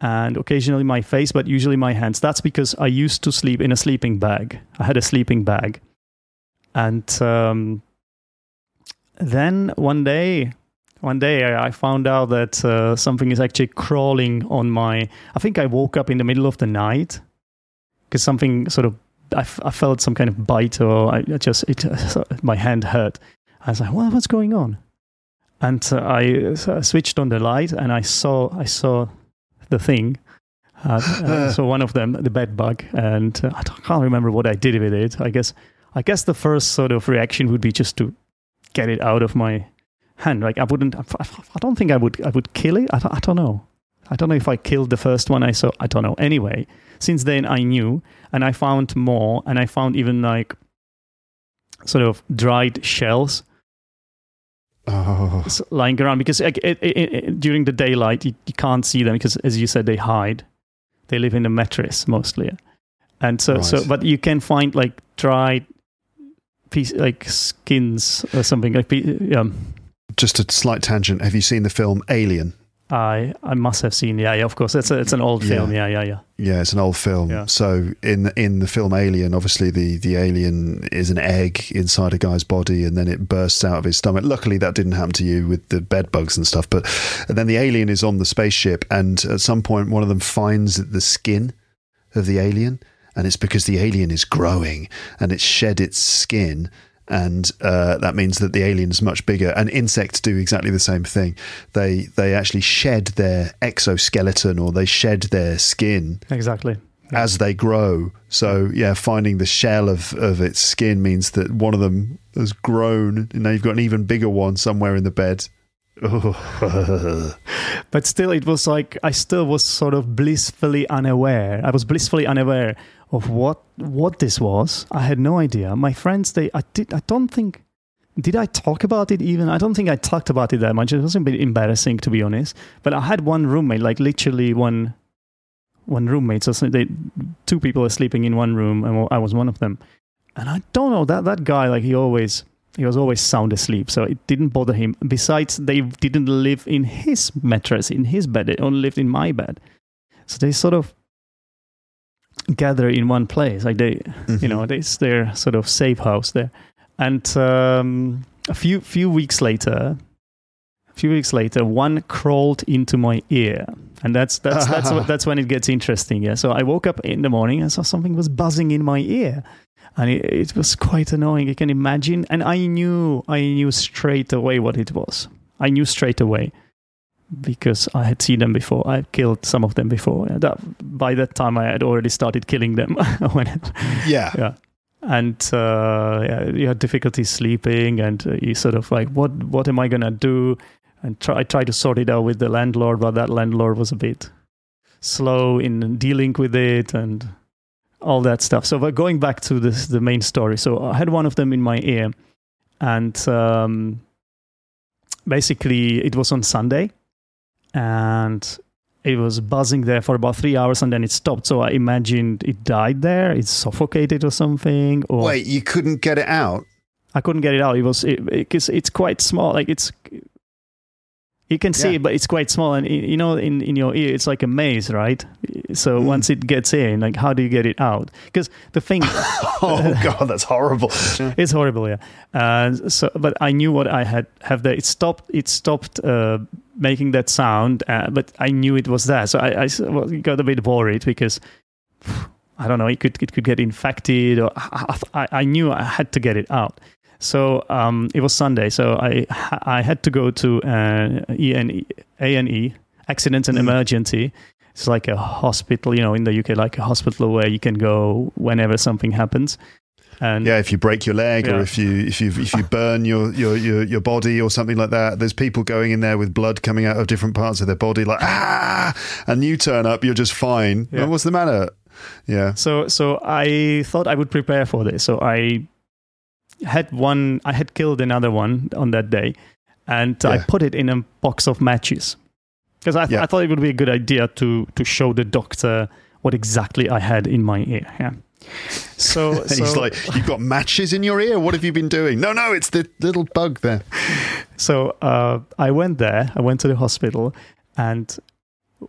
and occasionally my face, but usually my hands. That's because I used to sleep in a sleeping bag. I had a sleeping bag. And um, then one day, one day I found out that uh, something is actually crawling on my. I think I woke up in the middle of the night because something sort of. I, f- I felt some kind of bite, or I just it, uh, my hand hurt. I was like, "Well, what's going on?" and uh, I switched on the light and I saw I saw the thing. Uh, uh, so one of them, the bed bug, and uh, I can't remember what I did with it. I guess I guess the first sort of reaction would be just to get it out of my hand. Like I wouldn't. I don't think I would. I would kill it. I don't, I don't know. I don't know if I killed the first one I saw. I don't know. Anyway, since then I knew, and I found more, and I found even like sort of dried shells oh. lying around because it, it, it, during the daylight you, you, can't see them because, as you said, they hide. They live in the mattress mostly, and so right. so. But you can find like dried piece like skins or something like. Um, Just a slight tangent. Have you seen the film Alien? I I must have seen. Yeah, yeah. Of course, it's a, it's an old yeah. film. Yeah, yeah, yeah. Yeah, it's an old film. Yeah. So in in the film Alien, obviously the the alien is an egg inside a guy's body, and then it bursts out of his stomach. Luckily, that didn't happen to you with the bed bugs and stuff. But and then the alien is on the spaceship, and at some point, one of them finds the skin of the alien, and it's because the alien is growing and it's shed its skin and uh, that means that the alien is much bigger. And insects do exactly the same thing. They they actually shed their exoskeleton or they shed their skin exactly as they grow. So yeah, finding the shell of of its skin means that one of them has grown. And now you've got an even bigger one somewhere in the bed. but still, it was like I still was sort of blissfully unaware. I was blissfully unaware of what what this was. I had no idea. My friends, they I did I don't think did I talk about it even? I don't think I talked about it that much. It was a bit embarrassing to be honest. But I had one roommate, like literally one one roommate. So they two people are sleeping in one room, and I was one of them. And I don't know that that guy, like he always he was always sound asleep, so it didn't bother him. Besides, they didn't live in his mattress, in his bed. They only lived in my bed. So they sort of gather in one place. Like they, mm-hmm. you know, it's their sort of safe house there. And um, a few few weeks later, a few weeks later, one crawled into my ear, and that's that's that's that's when it gets interesting. Yeah. So I woke up in the morning and saw something was buzzing in my ear, and it, it was quite annoying. You can imagine. And I knew I knew straight away what it was. I knew straight away because I had seen them before. I killed some of them before. That, by that time, I had already started killing them. when, yeah, yeah. And uh, yeah, you had difficulty sleeping, and uh, you sort of like, what what am I gonna do? And try, I tried to sort it out with the landlord, but that landlord was a bit slow in dealing with it and all that stuff. So, but going back to this, the main story. So I had one of them in my ear, and um, basically it was on Sunday and it was buzzing there for about three hours and then it stopped. So I imagined it died there, it suffocated or something. Or wait, you couldn't get it out? I couldn't get it out. It was because it, it's quite small. Like it's you can see Yeah. it, but it's quite small, and you know, in in your ear, it's like a maze, right? So Mm. once it gets in, like how do you get it out? Because the thing, Oh god, that's horrible. it's horrible, yeah. Uh, so, but I knew what I had have there. It stopped. It stopped uh, making that sound, uh, but I knew it was there. So I well, got a bit worried because I don't know. It could it could get infected, or I, I, I knew I had to get it out. So um, it was Sunday, so I I had to go to uh, E and E, A and E, accident and emergency. It's like a hospital, you know, in the UK, like a hospital where you can go whenever something happens. And Yeah, if you break your leg or if you if you if you burn your, your your your body or something like that, there's people going in there with blood coming out of different parts of their body, like ah, and you turn up, you're just fine. Yeah. What's the matter? Yeah, So so I thought I would prepare for this. So I had one I had killed another one on that day and I put it in a box of matches. Because I, th- Yeah. I thought it would be a good idea to to show the doctor what exactly I had in my ear. Yeah. So, so he's like, "You've got matches in your ear. What have you been doing?" No, no, it's the little bug there. So uh, I went there. I went to the hospital, and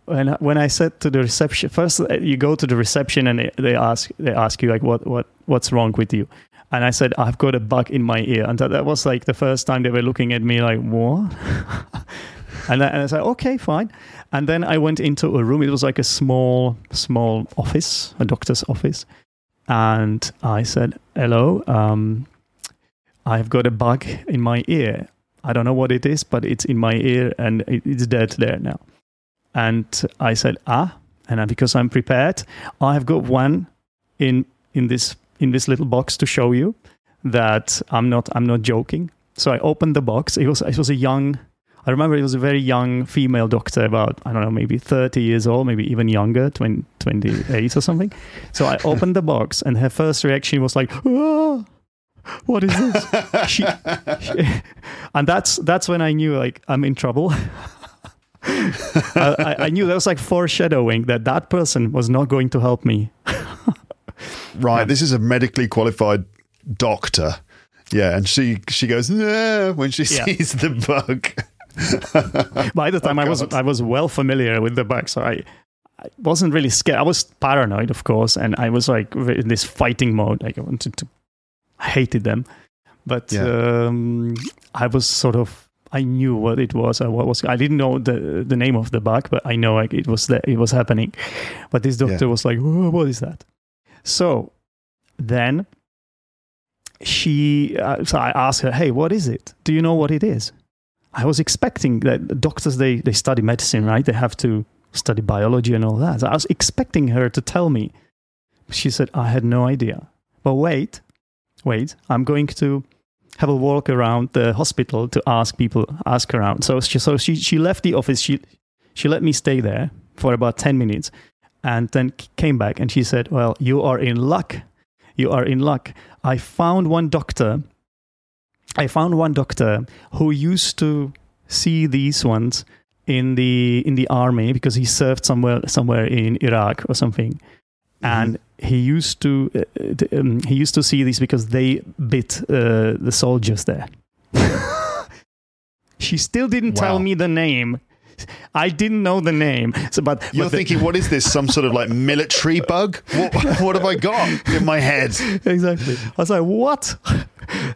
when I, when I said to the reception, first uh, you go to the reception and they, they ask they ask you like what what what's wrong with you, and I said I've got a bug in my ear, and that, that was like the first time they were looking at me like what, and I, and I said okay fine, and then I went into a room. It was like a small small office, a doctor's office, and I said hello. Um, I've got a bug in my ear. I don't know what it is, but it's in my ear and it- it's dead there now. And I said, ah, and because I'm prepared, I've got one in in this in this little box to show you that I'm not I'm not joking. So I opened the box. It was it was a young. I remember it was a very young female doctor, about I don't know, maybe 30 years old, maybe even younger, 20, 28 or something. So I opened the box, and her first reaction was like, ah, "What is this?" she, she- and that's that's when I knew like I'm in trouble. I, I- I knew that was like foreshadowing that that person was not going to help me. Right, this is a medically qualified doctor. Yeah, and she she goes nah, when she Yeah. sees the bug. By the time I was I was well familiar with the bug, so I, I wasn't really scared. I was paranoid, of course, and I was like in this fighting mode. Like I wanted to, I hated them, but Yeah. um, I was sort of. I knew what it was. I was. I didn't know the the name of the bug, but I know like it was that it was happening. But this doctor was like, "What is that?" So then she. Uh, so I asked her, "Hey, what is it? Do you know what it is?" I was expecting that doctors they they study medicine, right? They have to study biology and all that. So I was expecting her to tell me. She said, "I had no idea." But wait, wait, I'm going to have a walk around the hospital to ask people, ask around. So she so she she left the office. She she let me stay there for about ten minutes, and then came back and she said, "Well, you are in luck. You are in luck. I found one doctor." I found one doctor who used to see these ones in the in the army because he served somewhere somewhere in Iraq or something, and he used to uh, um, he used to see these because they bit uh, the soldiers there. she still didn't tell me the name. I didn't know the name. So, but You're but the- thinking, what is this? Some sort of like military bug? What, what have I got in my head? exactly. I was like, what?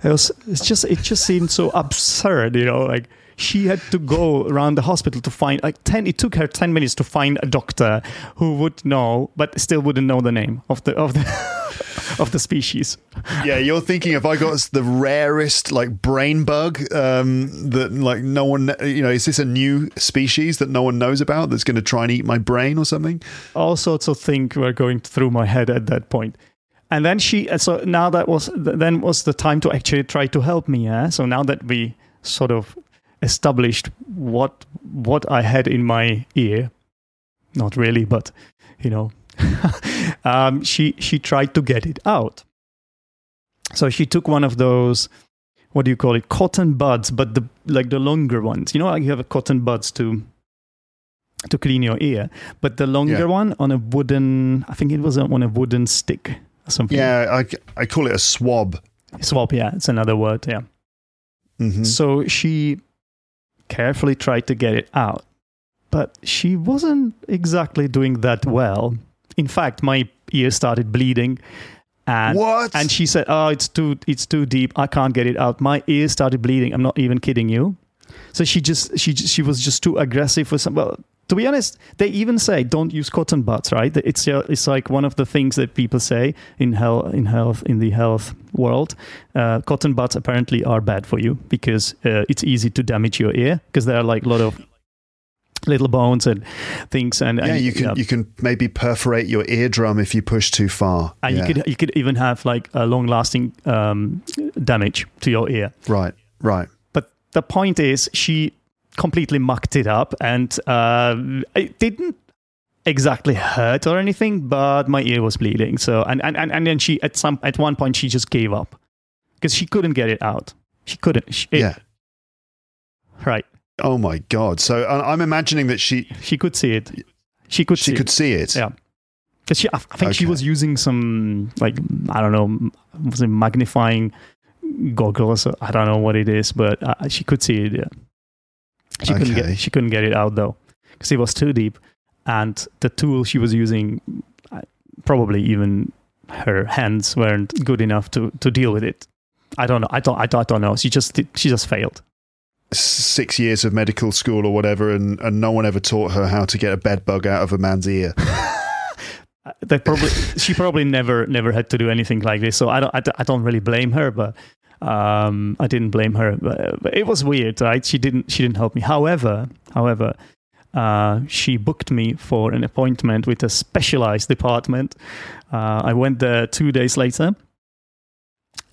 It was. It's just. It just seemed so absurd, you know. Like she had to go around the hospital to find like ten. It took her ten minutes to find a doctor who would know, but still wouldn't know the name of the of the of the species. Yeah, you're thinking if I got the rarest like brain bug um, that like no one, you know, is this a new species that no one knows about that's going to try and eat my brain or something? All sorts of things were going through my head at that point. And then she. So now that was then was the time to actually try to help me. Yeah. So now that we sort of established what what I had in my ear, not really, but you know, um, she she tried to get it out. So she took one of those, what do you call it, cotton buds, but the like the longer ones. You know, like you have a cotton buds to to clean your ear, but the longer Yeah. one on a wooden, I think it was on a wooden stick or something. Yeah, I, I call it a swab. Swab, yeah, it's another word, yeah. Mhm. So she carefully tried to get it out, but she wasn't exactly doing that well. In fact, my ear started bleeding, and what? and she said, "Oh, it's too it's too deep. I can't get it out. My ear started bleeding. I'm not even kidding you." So she just she she was just too aggressive for some. Well, to be honest, they even say don't use cotton buds, right? It's uh, it's like one of the things that people say in health in health in the health world. Uh, cotton buds apparently are bad for you because uh, it's easy to damage your ear because there are like a lot of little bones and things and yeah, and, you can you can maybe perforate your eardrum if you push too far. and Yeah. you could you could even have like a long lasting um, damage to your ear. right, right. But the point is, she completely mucked it up, and uh, it didn't exactly hurt or anything, but my ear was bleeding. So, and and and, and then she at some at one point she just gave up because she couldn't get it out. She couldn't. She, it- yeah. right. Oh my god. So I- I'm imagining that she She could see it. She could. she see could It. see it. Yeah. Because she, I think she was using some like I don't know, was it magnifying goggles? I don't know what it is, but uh, she could see it. Yeah. She couldn't get she couldn't get it out though because it was too deep, and the tool she was using, uh, probably even her hands weren't good enough to to deal with it. I don't know. I don't. I don't, I don't know. She just she just failed. Six years of medical school or whatever, and, and no one ever taught her how to get a bed bug out of a man's ear. They probably she probably never never had to do anything like this. So I don't I, I don't really blame her, but um, I didn't blame her. But, but it was weird, right? She didn't she didn't help me. However, however, uh, she booked me for an appointment with a specialized department. Uh, I went there two days later.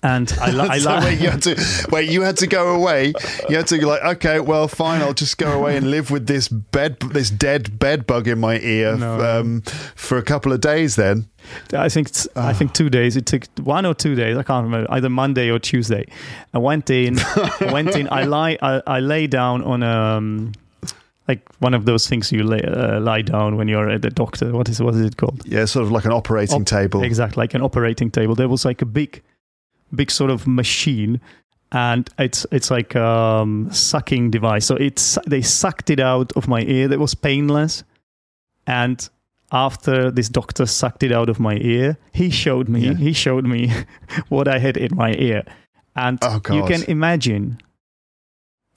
And I, li- I so wait, you had to wait. You had to go away. You had to be like, okay, well, fine. I'll just go away and live with this bed, this dead bed bug in my ear No. um, for a couple of days. Then I think it's, I think two days. It took one or two days. I can't remember. Either Monday or Tuesday. I went in. I went in. I lie. I, I lay down on um like one of those things you lay uh, lie down when you're at the doctor. What is what is it called? yeah, sort of like an operating Op- table. Exactly, like an operating table. There was like a big, big sort of machine, and it's it's like um sucking device. So it's they sucked it out of my ear. That was painless, and after this doctor sucked it out of my ear, he showed me Yeah. he showed me what I had in my ear, and Oh, you can imagine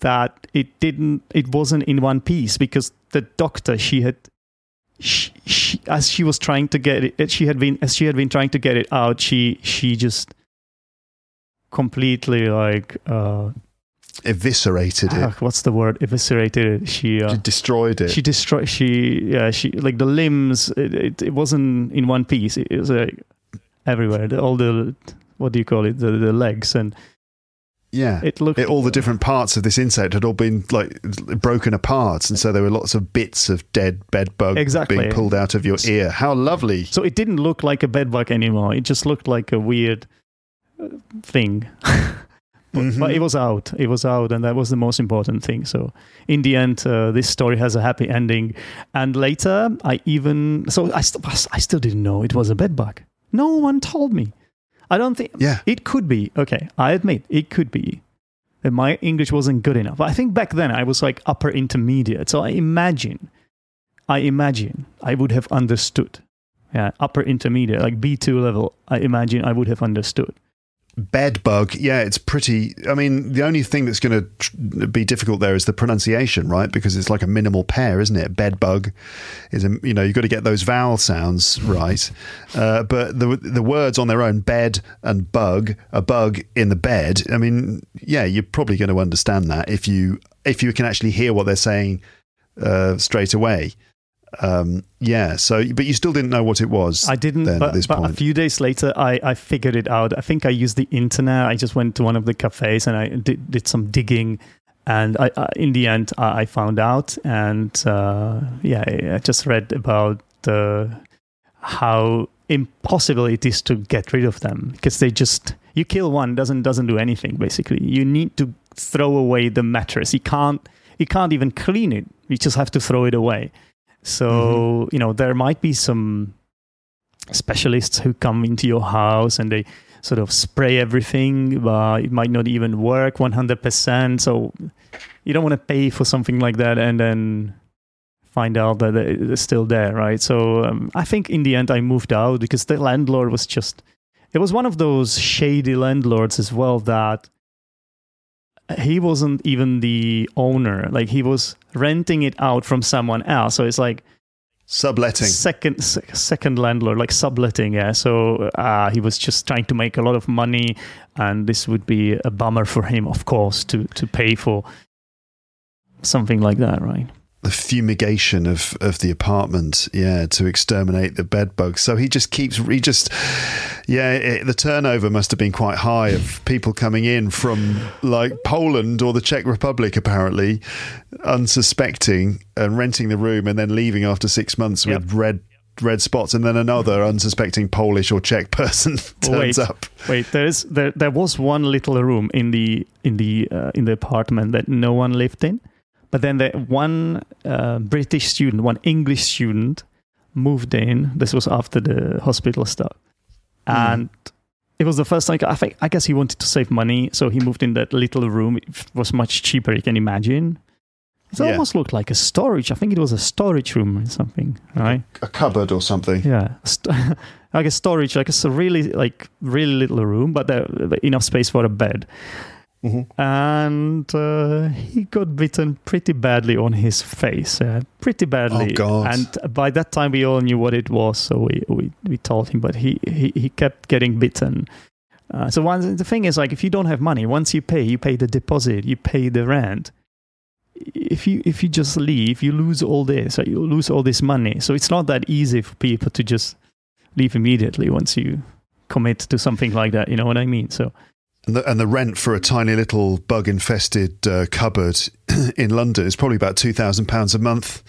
that it didn't it wasn't in one piece because the doctor she had she, she, as she was trying to get it she had been as she had been trying to get it out she she just completely like uh Eviscerated it. ah, what's the word eviscerated it she uh, She destroyed it. she destroyed she yeah she like the limbs it, it, it wasn't in one piece it, was like everywhere the, all the what do you call it the, the legs and yeah. it looked It, all the different parts of this insect had all been like broken apart, and so there were lots of bits of dead bed bug Exactly. being pulled out of your ear. How lovely! So it didn't look like a bed bug anymore. It just looked like a weird thing. but, Mhm. but it was out. It was out, and that was the most important thing. So in the end, uh, this story has a happy ending. And later, I even so I, st- I still didn't know it was a bed bug. No one told me. I don't think Yeah. it could be. Okay, I admit it could be. That my English wasn't good enough. I think back then I was like upper intermediate. So I imagine, I imagine I would have understood. Yeah, upper intermediate, like B2 level, I imagine I would have understood. Bed bug, yeah, it's pretty. I mean, the only thing that's going to tr- be difficult there is the pronunciation, right? Because it's like a minimal pair, isn't it? Bed bug is a you know you've got to get those vowel sounds right. Uh, but the the words on their own, bed and bug, a bug in the bed. I mean, yeah, you're probably going to understand that if you if you can actually hear what they're saying uh, straight away. Um, yeah. So, but you still didn't know what it was. I didn't, then but, at this but a few days later, I, I figured it out. I think I used the internet. I just went to one of the cafes and I did, did some digging. And I, I, in the end, I, I found out. And uh, yeah, I I just read about uh, how impossible it is to get rid of them because they just you kill one doesn't doesn't do anything basically you need to throw away the mattress you can't you can't even clean it you just have to throw it away so you know there might be some specialists who come into your house and they sort of spray everything, but it might not even work 100%. So you don't want to pay for something like that and then find out that it's still there, right? So um, I think in the end I moved out because the landlord was just, it was one of those shady landlords as well that he wasn't even the owner. Like he was renting it out from someone else. So it's like, subletting second second landlord like subletting yeah so uh, he was just trying to make a lot of money and this would be a bummer for him of course to to pay for something like that right the fumigation of of the apartment, yeah, to exterminate the bed bugs. So he just keeps, he just, yeah, it, the turnover must have been quite high of people coming in from like Poland or the Czech Republic, apparently, unsuspecting and renting the room and then leaving after six months with red red spots, and then another unsuspecting Polish or Czech person turns wait, up. Wait, there is there there was one little room in the in the uh, in the apartment that no one lived in. But then the one uh, British student, one English student, moved in. This was after the hospital stuff, mm. and it was the first time. I think I guess he wanted to save money, so he moved in that little room. It was much cheaper. You can imagine. It yeah. almost looked like a storage. I think it was a storage room or something, right? A cupboard or something. Yeah, like a storage, like a really like really little room, but there enough space for a bed. Mm-hmm. And uh, he got bitten pretty badly on his face, uh, pretty badly. Oh. And by that time, we all knew what it was, so we, we, we told him, but he, he, he kept getting bitten. Uh, so one, the thing is, like, if you don't have money, once you pay, you pay the deposit, you pay the rent. If you if you just leave, you lose all this. You lose all this money. So it's not that easy for people to just leave immediately once you commit to something like that. You know what I mean? So and the, and the, rent for a tiny little bug infested uh, cupboard in London is probably about £2,000 a month.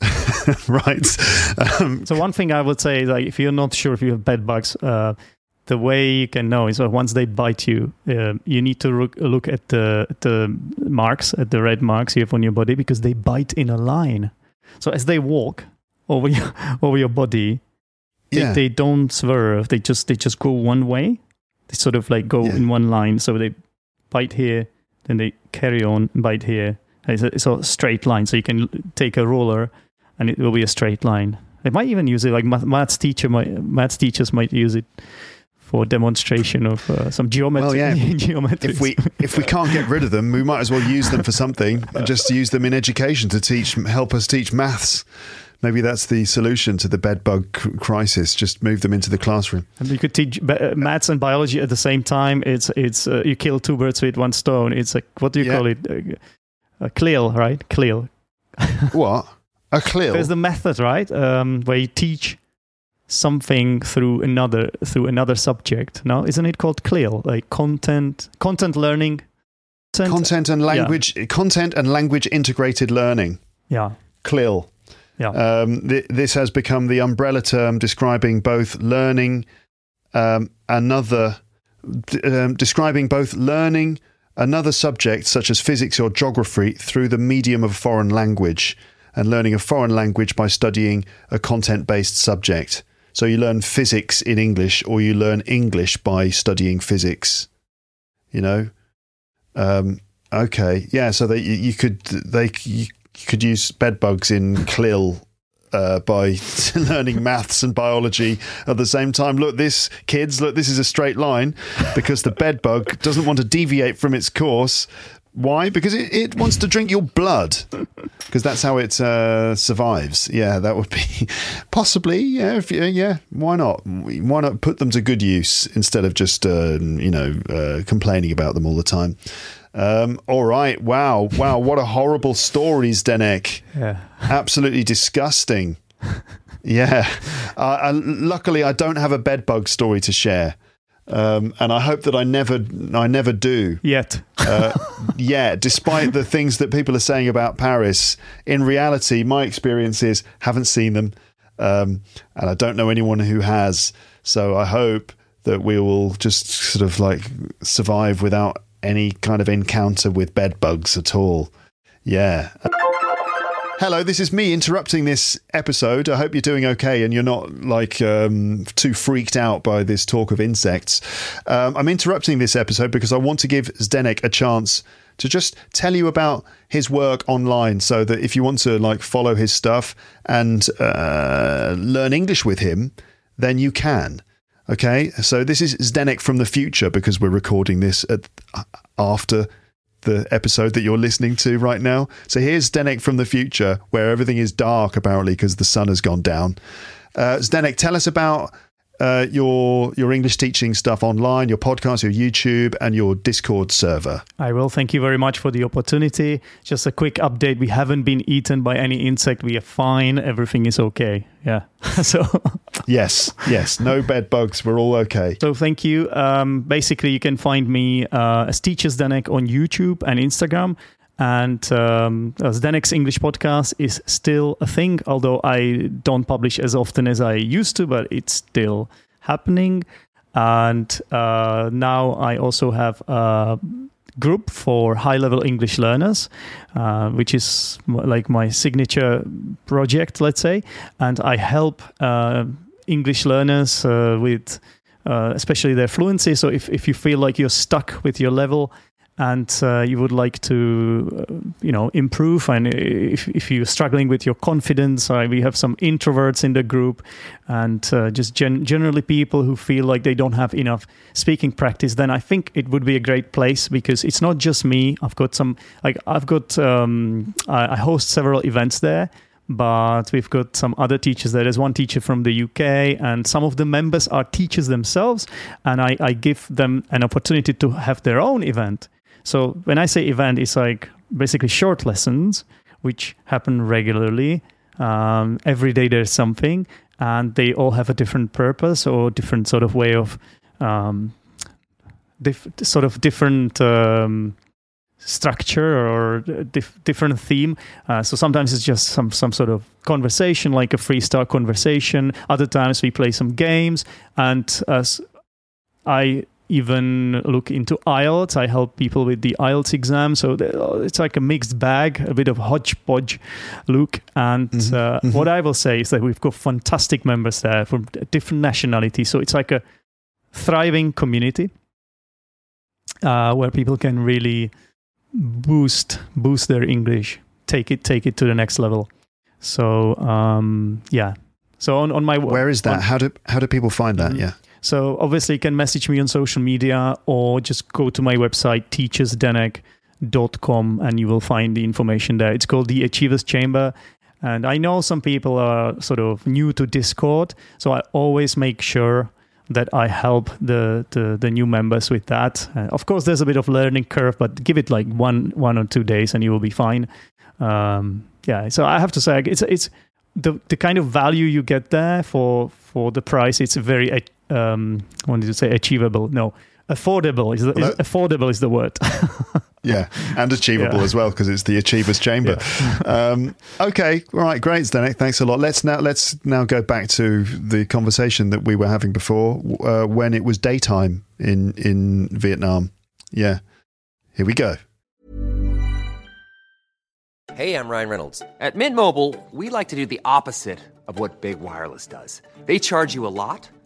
right. Um, so, one thing I would say, is like, if you're not sure if you have bed bugs, uh, the way you can know is that once they bite you, uh, you need to look, look at the, the marks, at the red marks you have on your body, because they bite in a line. So, as they walk over your, over your body, yeah. they, they don't swerve, they just, they just go one way they sort of like go yeah. in one line. So they bite here, then they carry on, bite here. It's a, it's a straight line. So you can take a ruler and it will be a straight line. They might even use it like maths teacher might maths teachers might use it for demonstration of uh, some geometry. Well, yeah. if we if we can't get rid of them, we might as well use them for something. and just use them in education to teach help us teach maths. Maybe that's the solution to the bedbug crisis. Just move them into the classroom. And you could teach uh, maths and biology at the same time. It's it's uh, you kill two birds with one stone. It's like what do you yeah. call it? Uh, a CLIL, right? CLIL. what? A CLIL. There's the method, right? Um, where you teach something through another through another subject. No, isn't it called CLIL? Like content content learning. Content, content and language yeah. content and language integrated learning. Yeah. CLIL. Yeah. Um, th- this has become the umbrella term describing both learning um, another, um, describing both learning another subject such as physics or geography through the medium of a foreign language and learning a foreign language by studying a content based subject. So you learn physics in English or you learn English by studying physics. You know? Um, okay. Yeah. So that you, could, they, you could use bed bugs in CLIL uh, by learning maths and biology at the same time. Look, this kids, look, this is a straight line because the bed bug doesn't want to deviate from its course. Why? Because it, it wants to drink your blood. Because that's how it uh, survives. Yeah, that would be possibly. Yeah, if, yeah. Why not? Why not put them to good use instead of just uh, you know uh, complaining about them all the time? Um, all right. Wow. Wow. What a horrible story, Zdenek. Yeah. Absolutely disgusting. Yeah. Uh, uh, luckily, I don't have a bedbug story to share. Um, and I hope that I never, I never do yet. uh, yeah, despite the things that people are saying about Paris, in reality, my experiences haven't seen them, um, and I don't know anyone who has. So I hope that we will just sort of like survive without any kind of encounter with bed bugs at all. Yeah. Hello, this is me interrupting this episode. I hope you're doing okay and you're not like um, too freaked out by this talk of insects. Um, I'm interrupting this episode because I want to give Zdenek a chance to just tell you about his work online so that if you want to like follow his stuff and uh, learn English with him, then you can. Okay, so this is Zdenek from the future because we're recording this at, after the episode that you're listening to right now. So here's Zdenek from the future, where everything is dark apparently because the sun has gone down. Uh, Zdenek, tell us about uh, your your English teaching stuff online, your podcast, your YouTube, and your Discord server. I will. Thank you very much for the opportunity. Just a quick update: we haven't been eaten by any insect. We are fine. Everything is okay. Yeah. so. yes. Yes. No bed bugs. We're all okay. So thank you. Um, basically, you can find me uh, as Teacher Zdenek on YouTube and Instagram. And um, Zdenek's English podcast is still a thing, although I don't publish as often as I used to, but it's still happening. And uh, now I also have a group for high level English learners, uh, which is like my signature project, let's say. And I help uh, English learners uh, with. Uh, especially their fluency. So if, if you feel like you're stuck with your level, and uh, you would like to uh, you know improve and if, if you're struggling with your confidence uh, we have some introverts in the group and uh, just gen- generally people who feel like they don't have enough speaking practice then i think it would be a great place because it's not just me i've got some like i've got um, I, I host several events there but we've got some other teachers there. There's one teacher from the UK, and some of the members are teachers themselves, and I, I give them an opportunity to have their own event. So when I say event, it's like basically short lessons which happen regularly. Um, every day there's something, and they all have a different purpose or different sort of way of um, sort of different. Um, structure or dif- different theme. Uh, so sometimes it's just some some sort of conversation, like a freestyle conversation. Other times we play some games, and as I even look into IELTS. I help people with the IELTS exam. So it's like a mixed bag, a bit of hodgepodge look. And mm-hmm. Uh, mm-hmm. what I will say is that we've got fantastic members there from different nationalities. So it's like a thriving community uh, where people can really boost boost their English, take it take it to the next level. So um, yeah. So on, on my where is that? On, how do how do people find that? Mm-hmm. Yeah. So obviously you can message me on social media or just go to my website teacherzdenek.com and you will find the information there. It's called the Achievers Chamber. And I know some people are sort of new to Discord, so I always make sure that I help the the, the new members with that. Uh, of course, there's a bit of learning curve, but give it like one one or two days, and you will be fine. Um, yeah, so I have to say it's it's the the kind of value you get there for for the price. It's very um, I wanted to say achievable. No, affordable is, the, is affordable is the word. yeah, and achievable yeah. as well because it's the Achievers Chamber. Yeah. um, okay, right, great, Zdenek. Thanks a lot. Let's now let's now go back to the conversation that we were having before uh, when it was daytime in in Vietnam. Yeah, here we go. Hey, I'm Ryan Reynolds. At Mint Mobile, we like to do the opposite of what big wireless does. They charge you a lot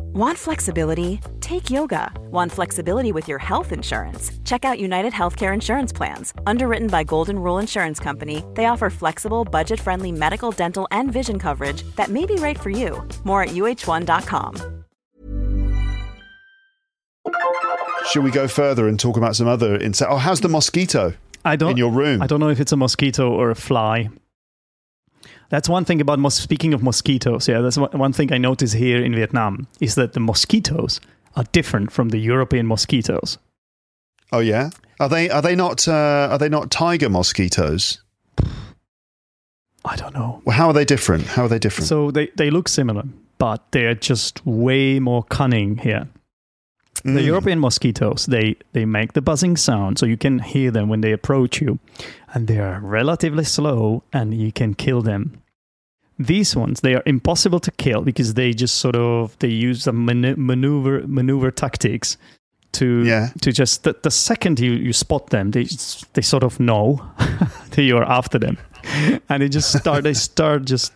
Want flexibility? Take yoga. Want flexibility with your health insurance? Check out United Healthcare Insurance Plans. Underwritten by Golden Rule Insurance Company, they offer flexible, budget friendly medical, dental, and vision coverage that may be right for you. More at uh1.com. Should we go further and talk about some other insects? Oh, how's the mosquito I don't, in your room? I don't know if it's a mosquito or a fly. That's one thing about mos- speaking of mosquitoes. Yeah, that's one thing I notice here in Vietnam is that the mosquitoes are different from the European mosquitoes. Oh yeah, are they are they not uh, are they not tiger mosquitoes? I don't know. Well, how are they different? How are they different? So they they look similar, but they are just way more cunning here. The mm. European mosquitoes, they, they make the buzzing sound, so you can hear them when they approach you, and they are relatively slow, and you can kill them. These ones, they are impossible to kill because they just sort of they use manu- maneuver maneuver tactics to Yeah. to just the, the second you, you spot them, they they sort of know that you are after them, and they just start they start just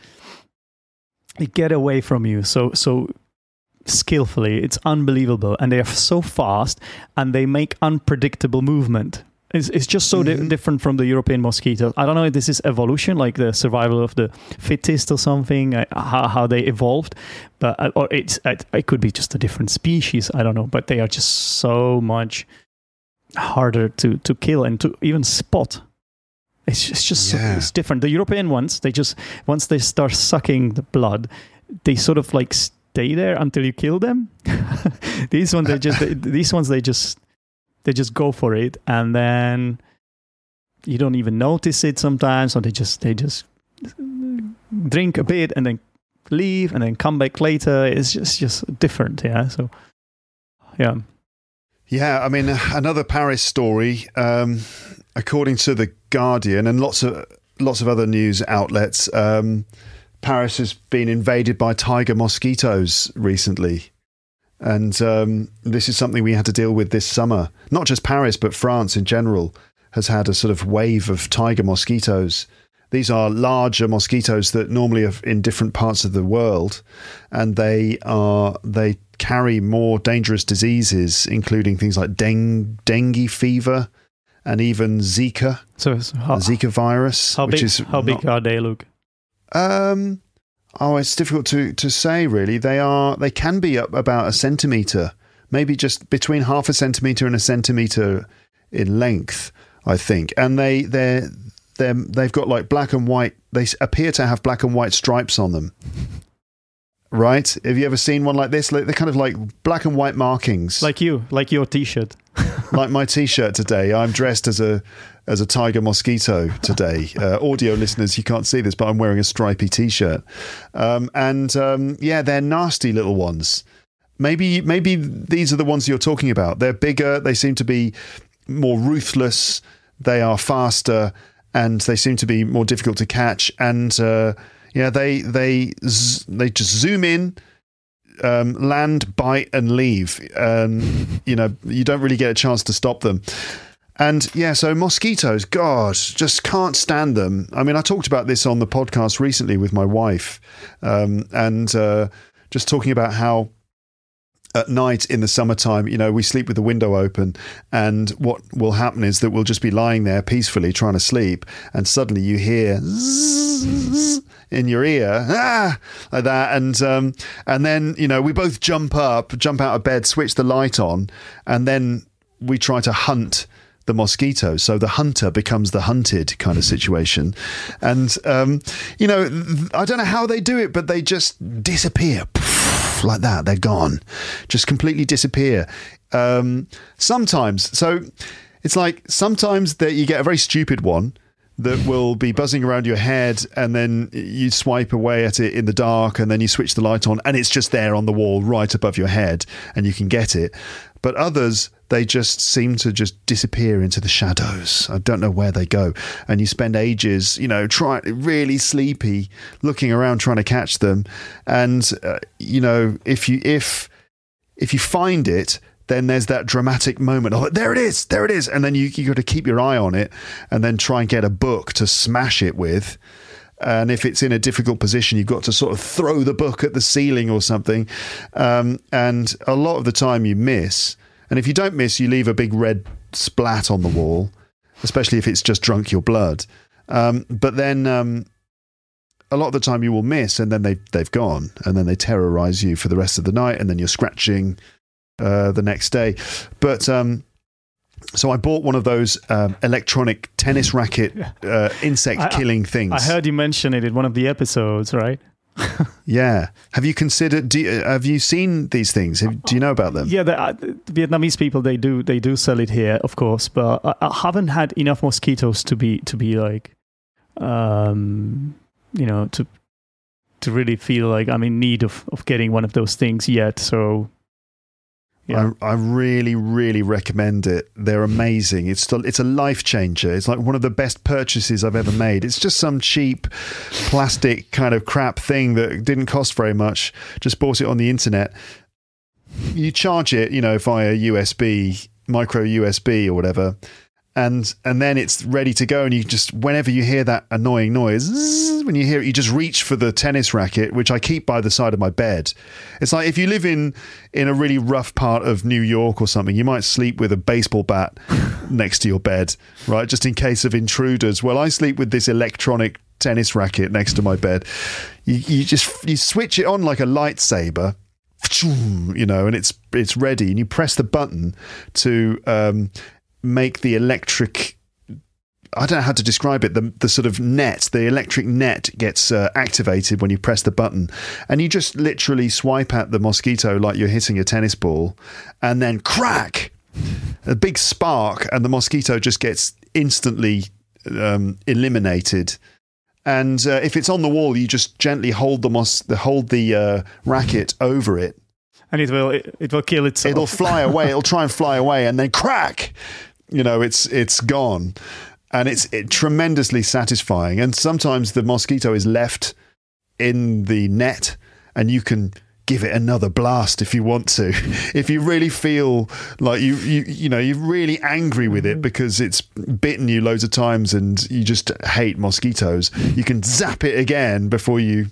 they get away from you so so skillfully. It's unbelievable, and they are so fast, and they make unpredictable movement. It's, it's just so di- different from the European mosquito. I don't know if this is evolution, like the survival of the fittest or something, uh, how, how they evolved, but uh, or it's it, it could be just a different species. I don't know, but they are just so much harder to to kill and to even spot. It's just, it's just so- it's different. The European ones, they just once they start sucking the blood, they sort of like stay there until you kill them. these ones, they just they, these ones they just they just go for it, and then you don't even notice it sometimes, or they just they just drink a bit and then leave and then come back later. It's just just different, yeah. So yeah, Yeah, I mean, another Paris story. Um, according to the Guardian and lots of lots of other news outlets, um, Paris has been invaded by tiger mosquitoes recently, and um, this is something we had to deal with this summer. Not just Paris, but France in general has had a sort of wave of tiger mosquitoes. These are larger mosquitoes that normally are in different parts of the world, and they are they carry more dangerous diseases, including things like deng- dengue fever and even Zika, so, Zika virus, how which big is how big not- are they? Look, um, oh, it's difficult to to say. Really, they are they can be up about a centimeter, maybe just between half a centimeter and a centimeter in length, I think. And they they they they've got like black and white. They appear to have black and white stripes on them. Right? Have you ever seen one like this? Like, They're kind of like black and white markings, like you, like your T-shirt. like my t-shirt today. I'm dressed as a as a tiger mosquito today. Uh, audio listeners, you can't see this, but I'm wearing a stripy t-shirt. Um, and um, yeah, they're nasty little ones. Maybe maybe these are the ones you're talking about. They're bigger. They seem to be more ruthless. They are faster, and they seem to be more difficult to catch. And uh, yeah, they they they just zoom in um, land, bite, and leave. Um, you know, you don't really get a chance to stop them. And yeah, so mosquitoes, God, just can't stand them. I mean, I talked about this on the podcast recently with my wife, um, and uh, just talking about how at night in the summertime, you know, we sleep with the window open, and what will happen is that we'll just be lying there peacefully trying to sleep, and suddenly you hear zzz in your ear, ah, like that, and um, and then you know we both jump up, jump out of bed, switch the light on, and then we try to hunt the mosquito. So the hunter becomes the hunted kind of situation. And, um, you know, I don't know how they do it, but they just disappear poof, like that. They're gone, just completely disappear. Um, sometimes, so it's like sometimes that you get a very stupid one that will be buzzing around your head and then you swipe away at it in the dark and then you switch the light on and it's just there on the wall right above your head and you can get it. But others they just seem to just disappear into the shadows. I don't know where they go. And you spend ages you know try really sleepy looking around trying to catch them. And uh, you know if you if if you find it then there's that dramatic moment of there it is, there it is, and then you you got to keep your eye on it, and then try and get a book to smash it with. And if it's in a difficult position, you've got to sort of throw the book at the ceiling or something. Um, and a lot of the time, you miss. And if you don't miss, you leave a big red splat on the wall, especially if it's just drunk your blood. Um, but then um, a lot of the time, you will miss, and then they they've gone, and then they terrorize you for the rest of the night, and then you're scratching uh, the next day. But um, so I bought one of those um, electronic tennis racket uh, insect killing things. I heard you mention it in one of the episodes, right? Yeah. Have you considered? Do you, have you seen these things? Have, do you know about them? Yeah, the, uh, the Vietnamese people they do they do sell it here, of course, but I, I haven't had enough mosquitoes to be to be like, um, you know, to to really feel like I'm in need of of getting one of those things yet. So Yeah. I, I really, really recommend it. They're amazing. It's the, it's a life changer. It's like one of the best purchases I've ever made. It's just some cheap plastic kind of crap thing that didn't cost very much. Just bought it on the internet. You charge it, you know, via USB, micro USB or whatever, and and then it's ready to go and you just whenever you hear that annoying noise zzz, when you hear it you just reach for the tennis racket which I keep by the side of my bed. It's like if you live in in a really rough part of New York or something you might sleep with a baseball bat next to your bed right just in case of intruders. Well I sleep with this electronic tennis racket next to my bed. You, you just you switch it on like a lightsaber you know, and it's it's ready, and you press the button to um, make the electric. I don't know how to describe it. The the sort of net, the electric net gets uh, activated when you press the button, and you just literally swipe at the mosquito like you're hitting a tennis ball, and then crack, a big spark, and the mosquito just gets instantly um, eliminated. And uh, if it's on the wall, you just gently hold the mos- the hold the uh, racket over it. and it will it, it will kill itself. It'll fly away. It'll try and fly away, and then crack. You know, it's it's gone, and it's it, tremendously satisfying. And sometimes the mosquito is left in the net, and you can give it another blast if you want to. if you really feel like you you you know you're really angry with it mm-hmm. because it's bitten you loads of times and you just hate mosquitoes, you can zap it again before you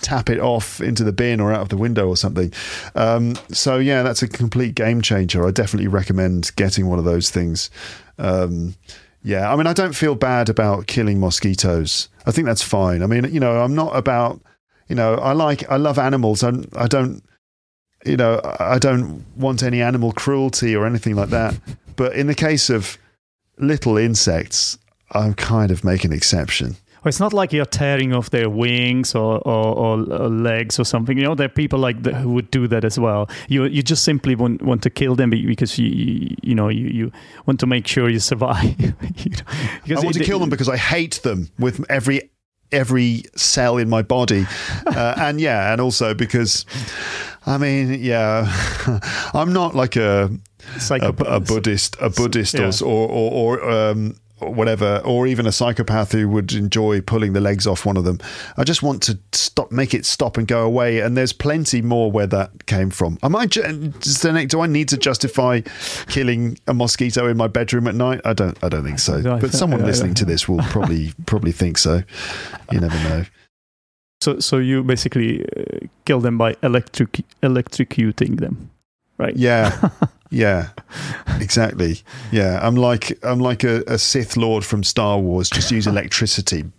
tap it off into the bin or out of the window or something. Um, so yeah, that's a complete game changer. I definitely recommend getting one of those things. Um, yeah, I mean, I don't feel bad about killing mosquitoes. I think that's fine. I mean, you know, I'm not about, you know, I like, I love animals. I, I don't, you know, I don't want any animal cruelty or anything like that. But in the case of little insects, I'm kind of make an exception. Well, it's not like you're tearing off their wings or, or, or, or legs or something. You know, there are people like that who would do that as well. You you just simply want, want to kill them because you you, know you, you want to make sure you survive. you know, because I want it- to kill them because I hate them with every every cell in my body, uh, and yeah, and also because, I mean, yeah, I'm not like a a, a Buddhist, a Buddhist, Yeah. or or or, um, or whatever, or even a psychopath who would enjoy pulling the legs off one of them. I just want to stop, make it stop and go away. And there's plenty more where that came from. Am I? Zdenek, Do I need to justify killing a mosquito in my bedroom at night? I don't. I don't think so. But someone listening to this will probably probably think so. You never know. So so you basically uh, kill them by electric electrocuting them, right? Yeah, yeah, exactly. Yeah, I'm like I'm like a, a Sith Lord from Star Wars. Just use electricity.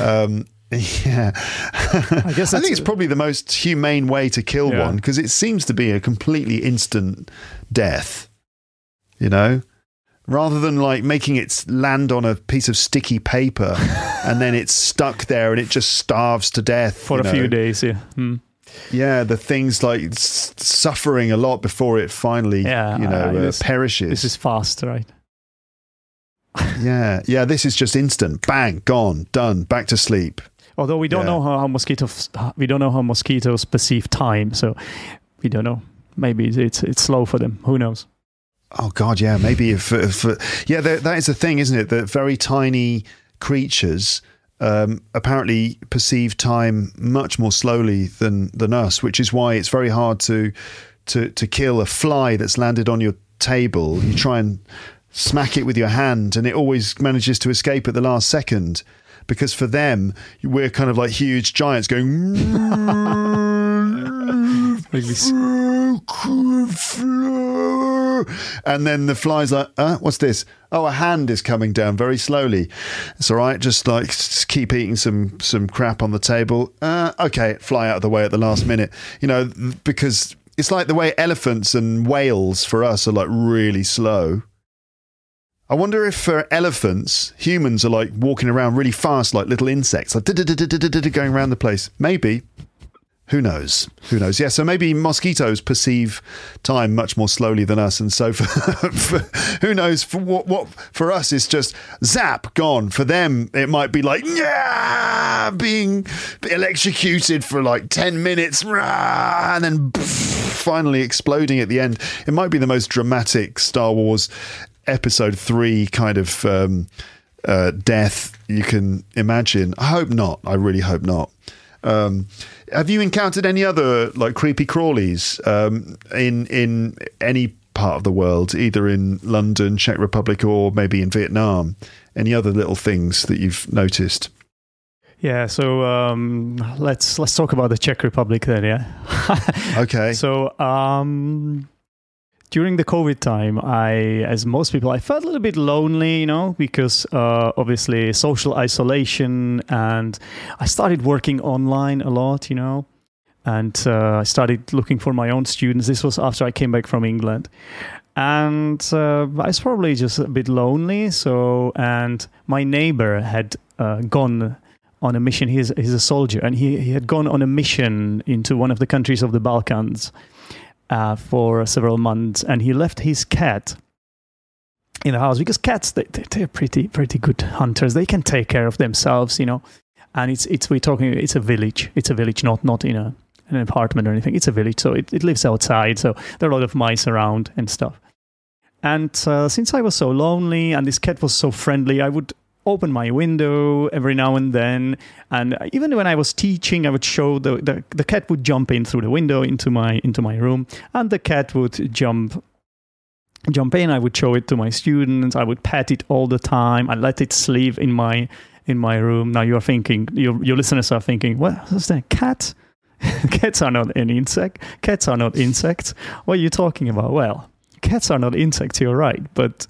Um, yeah, I guess I think it's probably the most humane way to kill Yeah. one because it seems to be a completely instant death. You know, rather than like making it land on a piece of sticky paper and then it's stuck there and it just starves to death For you a few days, yeah. Hmm. Yeah, the thing's like suffering a lot before it finally, Yeah, you know, uh, uh, this- perishes. This is fast, right? yeah, yeah. This is just instant. Bang, gone, done. Back to sleep. Although we don't Yeah. know how, how mosquitoes we don't know how mosquitoes perceive time, so we don't know. Maybe it's it's, it's slow for them. Who knows? Oh God, yeah. Maybe if, if yeah, that, that is the thing, isn't it? That very tiny creatures um, apparently perceive time much more slowly than than us, which is why it's very hard to to to kill a fly that's landed on your table. You try and smack it with your hand, and it always manages to escape at the last second. Because for them, we're kind of like huge giants going. And then the fly's like, uh, what's this? Oh, a hand is coming down very slowly. It's all right. Just like just keep eating some some crap on the table. Uh, okay, fly out of the way at the last minute. You know, because it's like the way elephants and whales for us are like really slow. I wonder if for elephants, humans are like walking around really fast, like little insects, like going around the place. Maybe. Who knows? Who knows? Yeah, so maybe mosquitoes perceive time much more slowly than us, and so for, for who knows? For what, what for us is just zap gone. For them, it might be like yeah, being electrocuted for like ten minutes, rah, and then finally exploding at the end. It might be the most dramatic Star Wars Episode Three kind of um, uh, death you can imagine. I hope not. I really hope not. Um, have you encountered any other like creepy crawlies um, in in any part of the world, either in London, Czech Republic, or maybe in Vietnam? Any other little things that you've noticed? Yeah, so um, let's let's talk about the Czech Republic then. Yeah. Okay. So um, during the COVID time, I, as most people, I felt a little bit lonely, you know, because uh, obviously social isolation, and I started working online a lot, you know, and uh, I started looking for my own students. This was after I came back from England. And uh, I was probably just a bit lonely. So, and my neighbor had uh, gone on a mission. He's, he's a soldier, and he, he had gone on a mission into one of the countries of the Balkans uh, for several months, and he left his cat in the house because cats they, they, they're pretty pretty good hunters. They can take care of themselves, you know. And it's it's we're talking it's a village. It's a village, not not in a an apartment or anything. It's a village, so it, it lives outside. So there are a lot of mice around and stuff. And uh, since I was so lonely and this cat was so friendly, I would open my window every now and then. And even when I was teaching, I would show the, the, the cat would jump in through the window into my into my room, and the cat would jump jump in. I would show it to my students. I would pet it all the time. I let it sleep in my in my room. Now you're thinking, your your listeners are thinking, what is that cat? Cats are not an insect. Cats are not insects. What are you talking about? Well, cats are not insects. You're right, but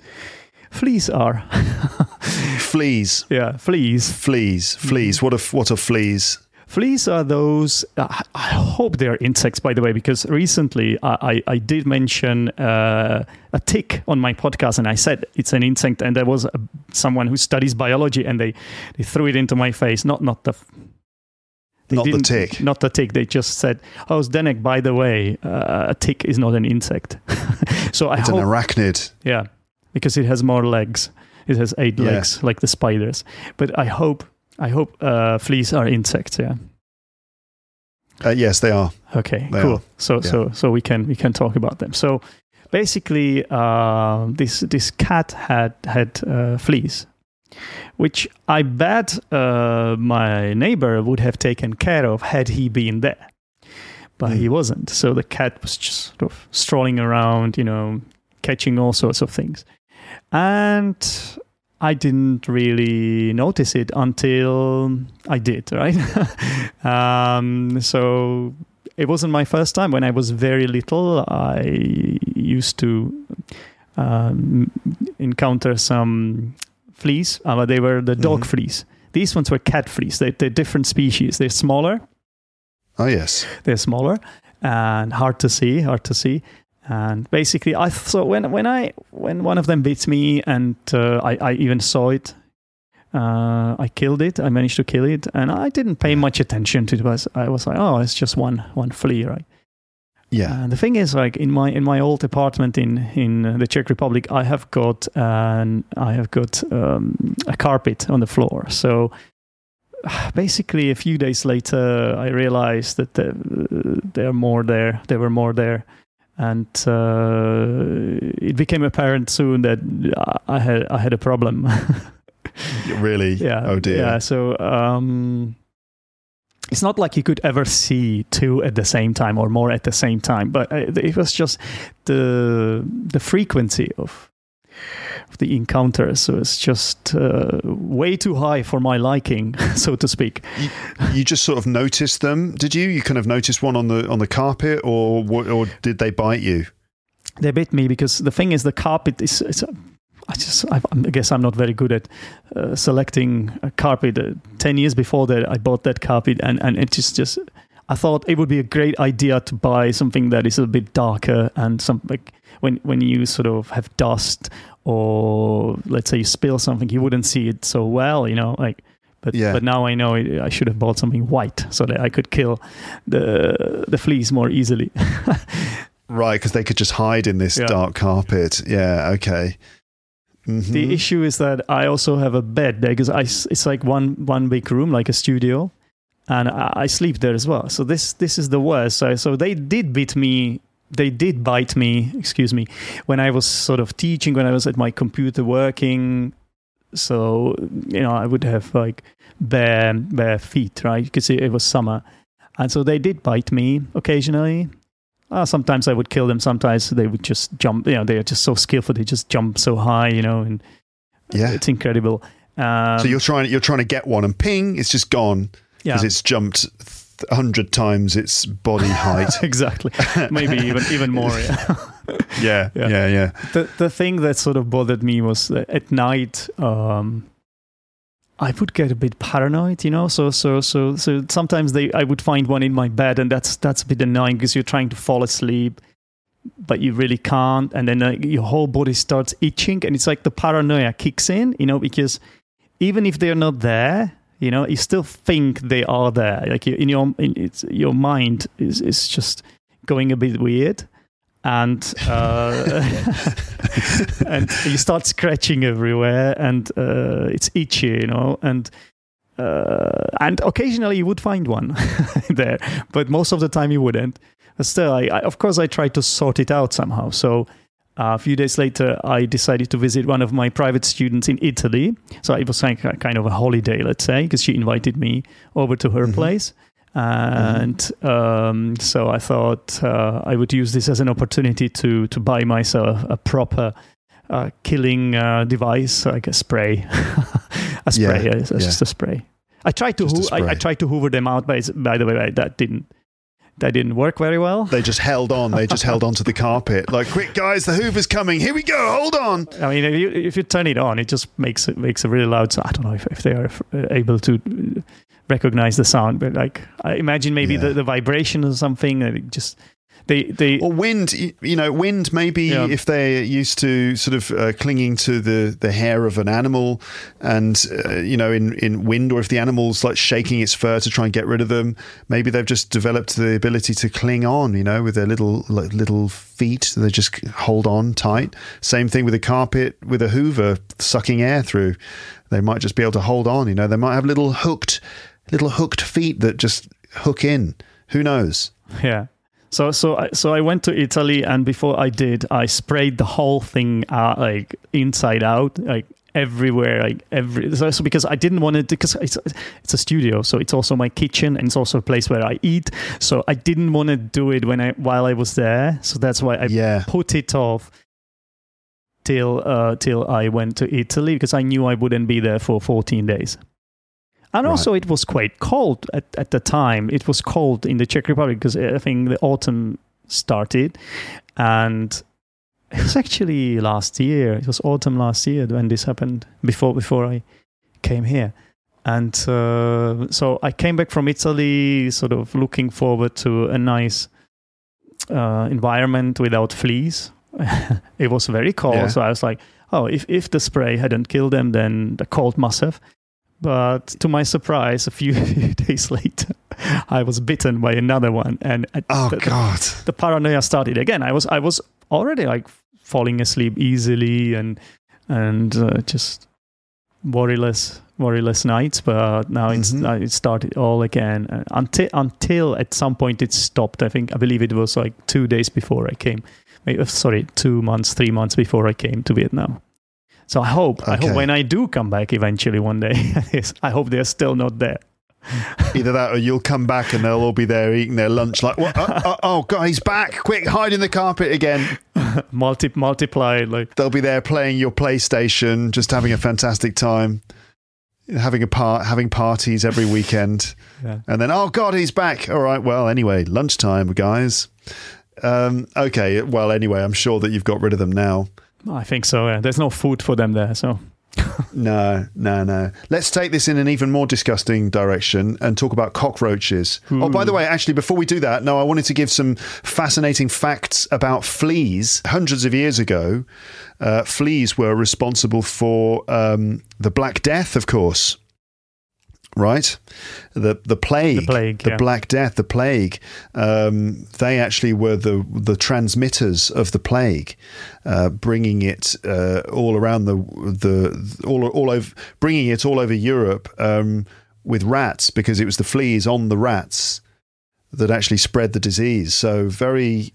fleas are. fleas, yeah, fleas. fleas, fleas. What are what are fleas? Fleas are those. Uh, I hope they're insects, by the way, because recently I, I, I did mention uh, a tick on my podcast, and I said it's an insect, and there was a, someone who studies biology, and they, they threw it into my face. Not not the. they Not the tick. Not the tick. They just said, "Oh, Zdenek, by the way, uh, a tick is not an insect." so I It's hope, an arachnid. yeah, because it has more legs. It has eight Yeah. legs, like the spiders. But I hope, I hope uh, fleas are insects. Yeah. Uh, yes, they are. Okay, They cool. are. So Yeah. so so we can we can talk about them. So basically, uh, this this cat had had uh, fleas, which I bet uh, my neighbor would have taken care of had he been there, but he Mm. wasn't. So the cat was just sort of strolling around, you know, catching all sorts of things, and I didn't really notice it until I did, right? um, so it wasn't my first time. When I was very little, I used to um, encounter some fleas, uh, but they were the dog Mhm. fleas. These ones were cat fleas. They, they're different species. They're smaller. Oh yes. They're smaller and hard to see. Hard to see. And basically, I thought when when I when one of them bit me, and uh, I, I even saw it, uh, I killed it. I managed to kill it, and I didn't pay much attention to it. I was like, oh, it's just one one flea, right? Yeah. And the thing is, like in my in my old apartment in in uh, the Czech Republic, I have got an I have got um, a carpet on the floor. So basically, a few days later, I realized that there, there are more there. There were more there, and uh, it became apparent soon that I had I had a problem. really. yeah. Oh dear. Yeah. So um, it's not like you could ever see two at the same time or more at the same time, but uh, it was just the the frequency of of the encounters So it's just uh, way too high for my liking, so to speak. You, you just sort of noticed them, did you? You kind of noticed one on the on the carpet, or or did they bite you? They bit me because the thing is, the carpet is. It's, I just, I, I guess I'm not very good at uh, selecting a carpet. Uh, Ten years before that, I bought that carpet, and and it just just. I thought it would be a great idea to buy something that is a bit darker and some like when when you sort of have dust or let's say you spill something, you wouldn't see it so well, you know, like. But Yeah. but now I know it, I should have bought something white so that I could kill the the fleas more easily. Right, because they could just hide in this Yeah. dark carpet. Yeah. Okay. Mhm. The issue is that I also have a bed there because I it's like one one big room, like a studio, and I, I sleep there as well. So this this is the worst. So, so they did beat me they did bite me. Excuse me, when I was sort of teaching, when I was at my computer working. So you know, I would have like bare bare feet, right? You Because it, it was summer, and so they did bite me occasionally. Uh, sometimes I would kill them. Sometimes they would just jump. You know, they are just so skillful. They just jump so high. You know, and Yeah. it's incredible. Um, so you're trying you're trying to get one, and ping, it's just gone because Yeah. it's jumped hundred times its body height. exactly. Maybe even even more. Yeah. yeah, Yeah. yeah, yeah. the the thing that sort of bothered me was at night um I would get a bit paranoid, you know. So so so so sometimes they I would find one in my bed, and that's that's a bit annoying because you're trying to fall asleep, but you really can't, and then uh, your whole body starts itching, and it's like the paranoia kicks in, you know, because even if they're not there, you know, you still think they are there. Like in your in, it's your mind is is just going a bit weird, and uh, and you start scratching everywhere, and uh, it's itchy, you know, and. Uh, and occasionally you would find one there, but most of the time you wouldn't. But still, I, I, of course, I tried to sort it out somehow. So uh, a few days later, I decided to visit one of my private students in Italy. So it was like a kind of a holiday, let's say, because she invited me over to her place. And um, so I thought uh, I would use this as an opportunity to to buy myself a proper uh, killing uh, device, like a spray, a spray, Yeah, it's yeah. just a spray. I tried to a I, I tried to hoover them out, but it's- by the way, that didn't that didn't work very well. They just held on. They just held onto the carpet. Like, quick, guys, the Hoover's coming. Here we go. Hold on. I mean, if you, if you turn it on, it just makes it makes a really loud sound. I don't know if, if they are uh, able to uh, recognize the sound, but like I imagine maybe Yeah. the, the vibration or something. That it just they they Or wind, you know, wind maybe Yeah. if they're used to sort of uh, clinging to the, the hair of an animal and, uh, you know, in, in wind, or if the animal's like shaking its fur to try and get rid of them, maybe they've just developed the ability to cling on, you know, with their little like, little feet. They just hold on tight. Same thing with a carpet with a hoover sucking air through. They might just be able to hold on, you know, they might have little hooked, little hooked feet that just hook in. Who knows? yeah. So so I, so I went to Italy, and before I did, I sprayed the whole thing out, like inside out, like everywhere, like every. So, so because I didn't want to, because it's it's a studio, so it's also my kitchen, and it's also a place where I eat. So I didn't want to do it when I while I was there. So that's why I Yeah. put it off till uh, till I went to Italy because I knew I wouldn't be there for 14 days. And Right. also, it was quite cold at, at the time. It was cold in the Czech Republic because I think the autumn started. And it was actually last year. It was autumn last year when this happened, before, before I came here. And uh, so I came back from Italy, sort of looking forward to a nice uh, environment without fleas. it was very cold, Yeah. so I was like, "Oh, if if the spray hadn't killed them, then the cold must have." But to my surprise, a few days later, I was bitten by another one, and Oh, the, the- God. the paranoia started again. I was I was already like falling asleep easily and and uh, just worryless worryless nights, but now it's Mhm. uh, it started all again uh, until until at some point it stopped. I think I believe it was like two days before I came. Uh, sorry, two months, three months before I came to Vietnam. So I hope, I hope when I do come back eventually one day, I hope they're still not there. Either that or you'll come back and they'll all be there eating their lunch like, what? Uh, uh, oh, God, he's back. Quick, hide in the carpet again. Multi multiply like They'll be there playing your PlayStation, just having a fantastic time, having a part, having parties every weekend. Yeah. And then, oh, God, he's back. All right. Well, anyway, lunchtime, guys. Um, okay. Well, anyway, I'm sure that you've got rid of them now. I think so. Yeah. There's no food for them there, so No, no, no. Let's take this in an even more disgusting direction and talk about cockroaches. Oh, by the way, actually, before we do that, no, I wanted to give some fascinating facts about fleas. Hundreds of years ago, uh, fleas were responsible for um, the Black Death, of course. Right, the the plague, The plague, the yeah. Black Death, the plague. Um, they actually were the the transmitters of the plague, uh, bringing it uh, all around the the all all over, bringing it all over Europe um, with rats because it was the fleas on the rats that actually spread the disease. So very,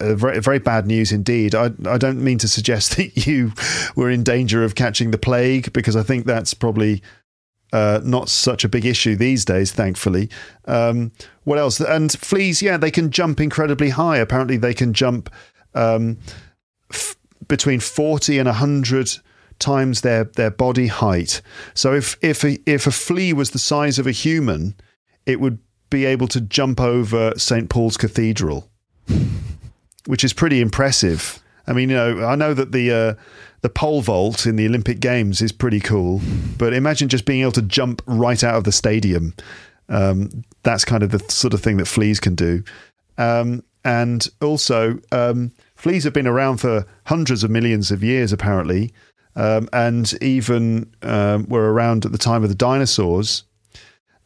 uh, very, very bad news indeed. I, I don't mean to suggest that you were in danger of catching the plague because I think that's probably uh, not such a big issue these days, thankfully. Um, what else? And fleas, yeah, they can jump incredibly high. Apparently, they can jump um, f- between forty and hundred times their their body height. So if if a, if a flea was the size of a human, it would be able to jump over St Paul's Cathedral, which is pretty impressive. I mean, you know, I know that the uh, the pole vault in the Olympic Games is pretty cool, but imagine just being able to jump right out of the stadium. Um, that's kind of the sort of thing that fleas can do. Um, and also, um, fleas have been around for hundreds of millions of years, apparently, um, and even um, were around at the time of the dinosaurs.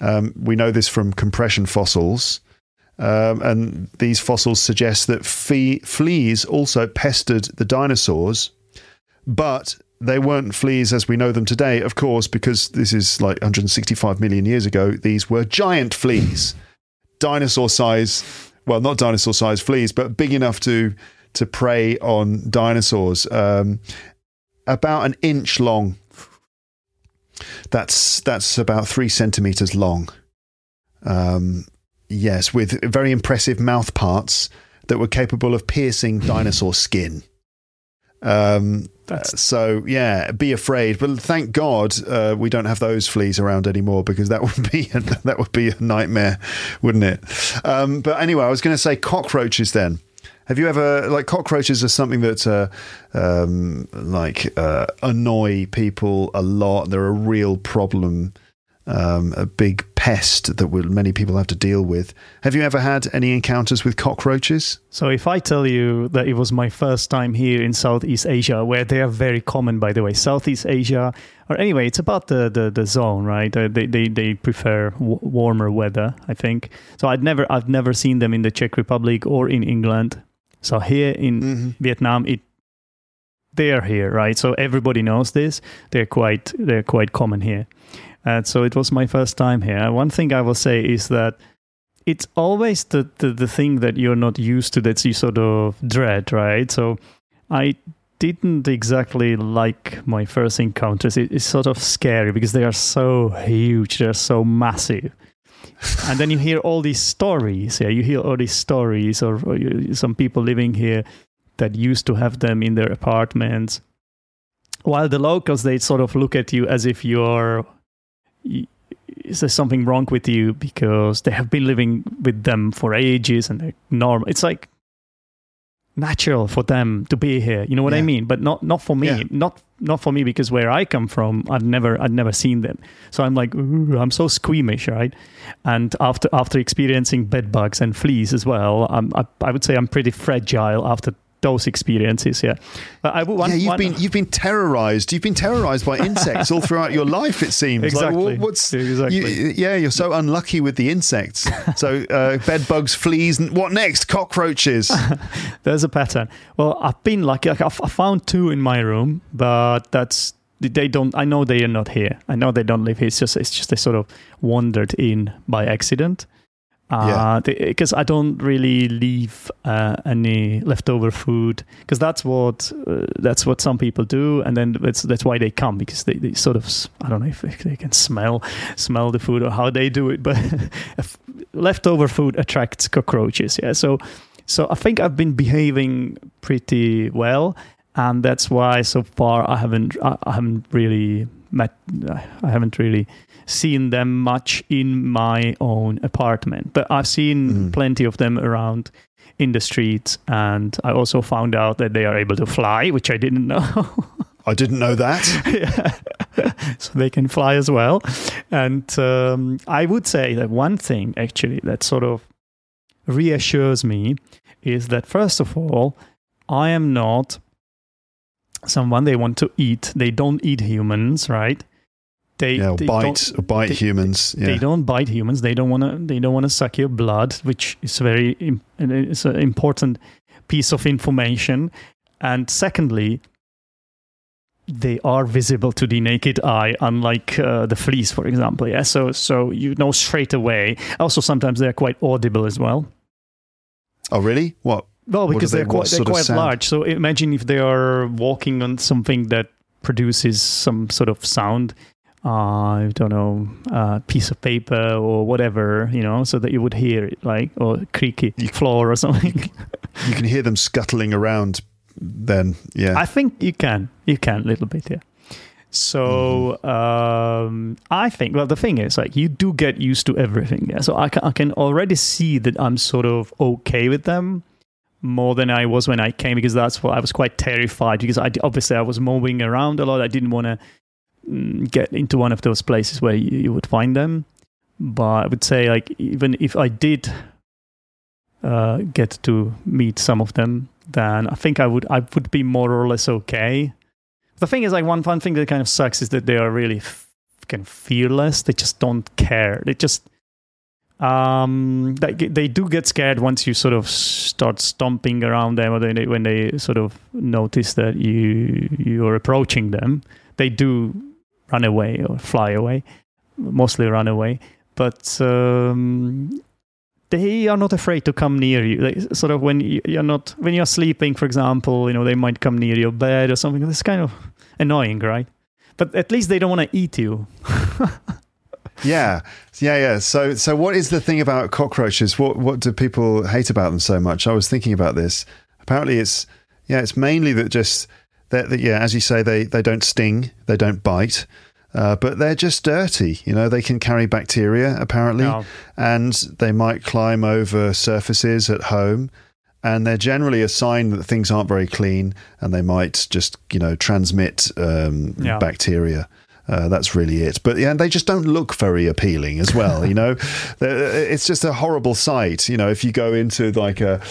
Um, we know this from compression fossils. Um, and these fossils suggest that fee- fleas also pestered the dinosaurs, but they weren't fleas as we know them today, of course, because this is like 165 million years ago. These were giant fleas, dinosaur size. Well, not dinosaur size fleas, but big enough to to prey on dinosaurs. Um, about an inch long. That's that's about three centimeters long. Um, yes, with very impressive mouth parts that were capable of piercing dinosaur skin. Um, so yeah, be afraid. But thank God uh, we don't have those fleas around anymore because that would be a, that would be a nightmare, wouldn't it? Um, but anyway, I was going to say cockroaches. Then have you ever like cockroaches are something that uh, um, like uh, annoy people a lot? They're a real problem. Um, a big pest that will, many people have to deal with. Have you ever had any encounters with cockroaches? So, if I tell you that it was my first time here in Southeast Asia, where they are very common, by the way, Southeast Asia, or anyway, it's about the, the, the zone, right? Uh, they, they, they prefer w- warmer weather, I think. So, I'd never, I've never seen them in the Czech Republic or in England. So, here in mm-hmm. Vietnam, it they're here, right? So everybody knows this. They're quite they're quite common here. And so it was my first time here. One thing I will say is that it's always the, the, the thing that you're not used to that you sort of dread, right? So I didn't exactly like my first encounters. It, it's sort of scary because they are so huge, they're so massive. and then you hear all these stories. Yeah, you hear all these stories, or, or uh, you, some people living here that used to have them in their apartments. While the locals, they sort of look at you as if you're is there something wrong with you because they have been living with them for ages and they're normal. It's like natural for them to be here. You know what yeah. I mean? But not not for me. Yeah. Not not for me because where I come from, I've never I've never seen them. So I'm like I'm so squeamish, right? And after after experiencing bed bugs and fleas as well, I'm, I, I would say I'm pretty fragile after those experiences. Yeah, but I, one, yeah, you've one, been you've been terrorized. You've been terrorized by insects all throughout your life. It seems exactly. Like, what's exactly? You, yeah, you're so unlucky with the insects. so uh, bed bugs, fleas, and what next? Cockroaches. There's a pattern. Well, I've been lucky. Like, I found two in my room, but that's they don't i know they are not here i know they don't live here it's just it's just they sort of wandered in by accident because uh, I don't really leave uh, any leftover food because that's what uh, that's what some people do, and then that's that's why they come because they, they sort of I don't know if they can smell smell the food or how they do it, but leftover food attracts cockroaches. Yeah, so so I think I've been behaving pretty well, and that's why so far I haven't I, haven't really I haven't really seen them much in my own apartment, but I've seen mm. plenty of them around in the streets. And I also found out that they are able to fly, which I didn't know. I didn't know that. yeah. so they can fly as well. And um, I would say that one thing actually that sort of reassures me is that, first of all, I am not someone they want to eat. They don't eat humans, right? They, yeah, they bite bite they, humans. Yeah. They don't bite humans. They don't want to. They don't want to suck your blood, which is very. It's an important piece of information. And secondly, they are visible to the naked eye, unlike uh, the fleas, for example. Yeah, so so you know straight away. Also, sometimes they're quite audible as well. Oh, really? What? Well, because they- they're quite they're quite large. So imagine if they are walking on something that produces some sort of sound. Uh, I don't know, a piece of paper or whatever, you know, so that you would hear it, like or creaky floor or something. You can hear them scuttling around. Then, yeah. I think you can. You can a little bit, yeah. So Mm-hmm. um, I think. Well, the thing is, like, you do get used to everything. Yeah. So I can, I can already see that I'm sort of okay with them more than I was when I came because that's what I was quite terrified because I obviously I was moving around a lot. I didn't want to mm, get into one of those places where you, you would find them. But I would say, like, even if I did uh, get to meet some of them, then I think I would I would be more or less okay. The thing is, like one fun thing that kind of sucks is that they are really fucking fearless. They just don't care. They just um they they do get scared once you sort of start stomping around them, or they, when they sort of notice that you you're approaching them. They do run away or fly away, mostly run away. But um, they are not afraid to come near you. They, sort of when you- you're not when you're sleeping, for example, you know they might come near your bed or something. It's kind of annoying, right? But at least they don't want to eat you. Yeah, yeah, yeah. So, so what is the thing about cockroaches? What what do people hate about them so much? I was thinking about this. Apparently, it's yeah, it's mainly that just that that- yeah, as you say, they they don't sting, they don't bite. Uh, but they're just dirty, you know. They can carry bacteria apparently, No. and they might climb over surfaces at home. And they're generally a sign that things aren't very clean, and they might just, you know, transmit um, Yeah. bacteria. Uh, that's really it. But yeah, they just don't look very appealing as well. You know, it's just a horrible sight. You know, if you go into like a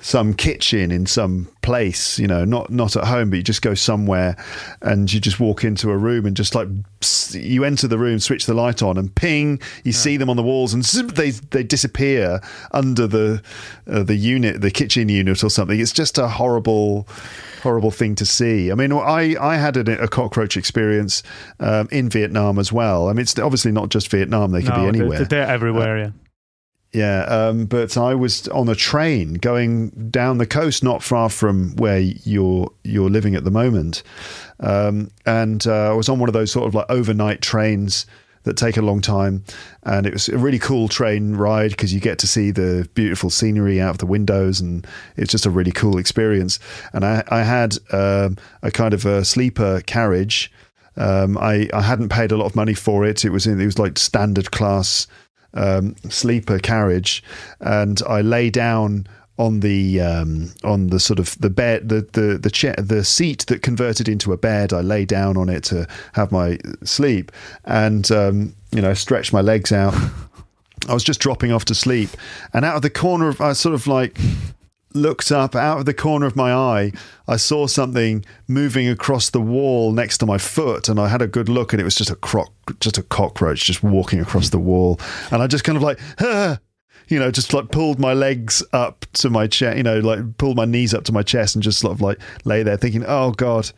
some kitchen in some place, you know, not not at home, but you just go somewhere and you just walk into a room and just like you enter the room, switch the light on, and ping, you see them on the walls, and zip, they they disappear under the uh, the unit, the kitchen unit or something. It's just a horrible horrible thing to see. I mean, I, I had a, a cockroach experience um, in Vietnam as well. I mean, it's obviously not just Vietnam; they could No, be they're- anywhere. They're, everywhere. yeah. Yeah, um, but I was on a train going down the coast, not far from where you're you're living at the moment, um, and uh, I was on one of those sort of like overnight trains that take a long time, and it was a really cool train ride because you get to see the beautiful scenery out of the windows, and it's just a really cool experience. And I, I had um, a kind of a sleeper carriage. Um, I, I hadn't paid a lot of money for it. It was in, it was like standard class um, sleeper carriage, and I lay down on the um, on the sort of the bed the the the chair the seat that converted into a bed. I lay down on it to have my sleep, and um, you know stretch my legs out. I was just dropping off to sleep, and out of the corner of I sort of like looked up out of the corner of my eye i saw something moving across the wall next to my foot and i had a good look and it was just a croc just a cockroach just walking across the wall. And i just kind of like ah, you know just like pulled my legs up to my chest you know like pulled my knees up to my chest and just sort of like lay there thinking oh god.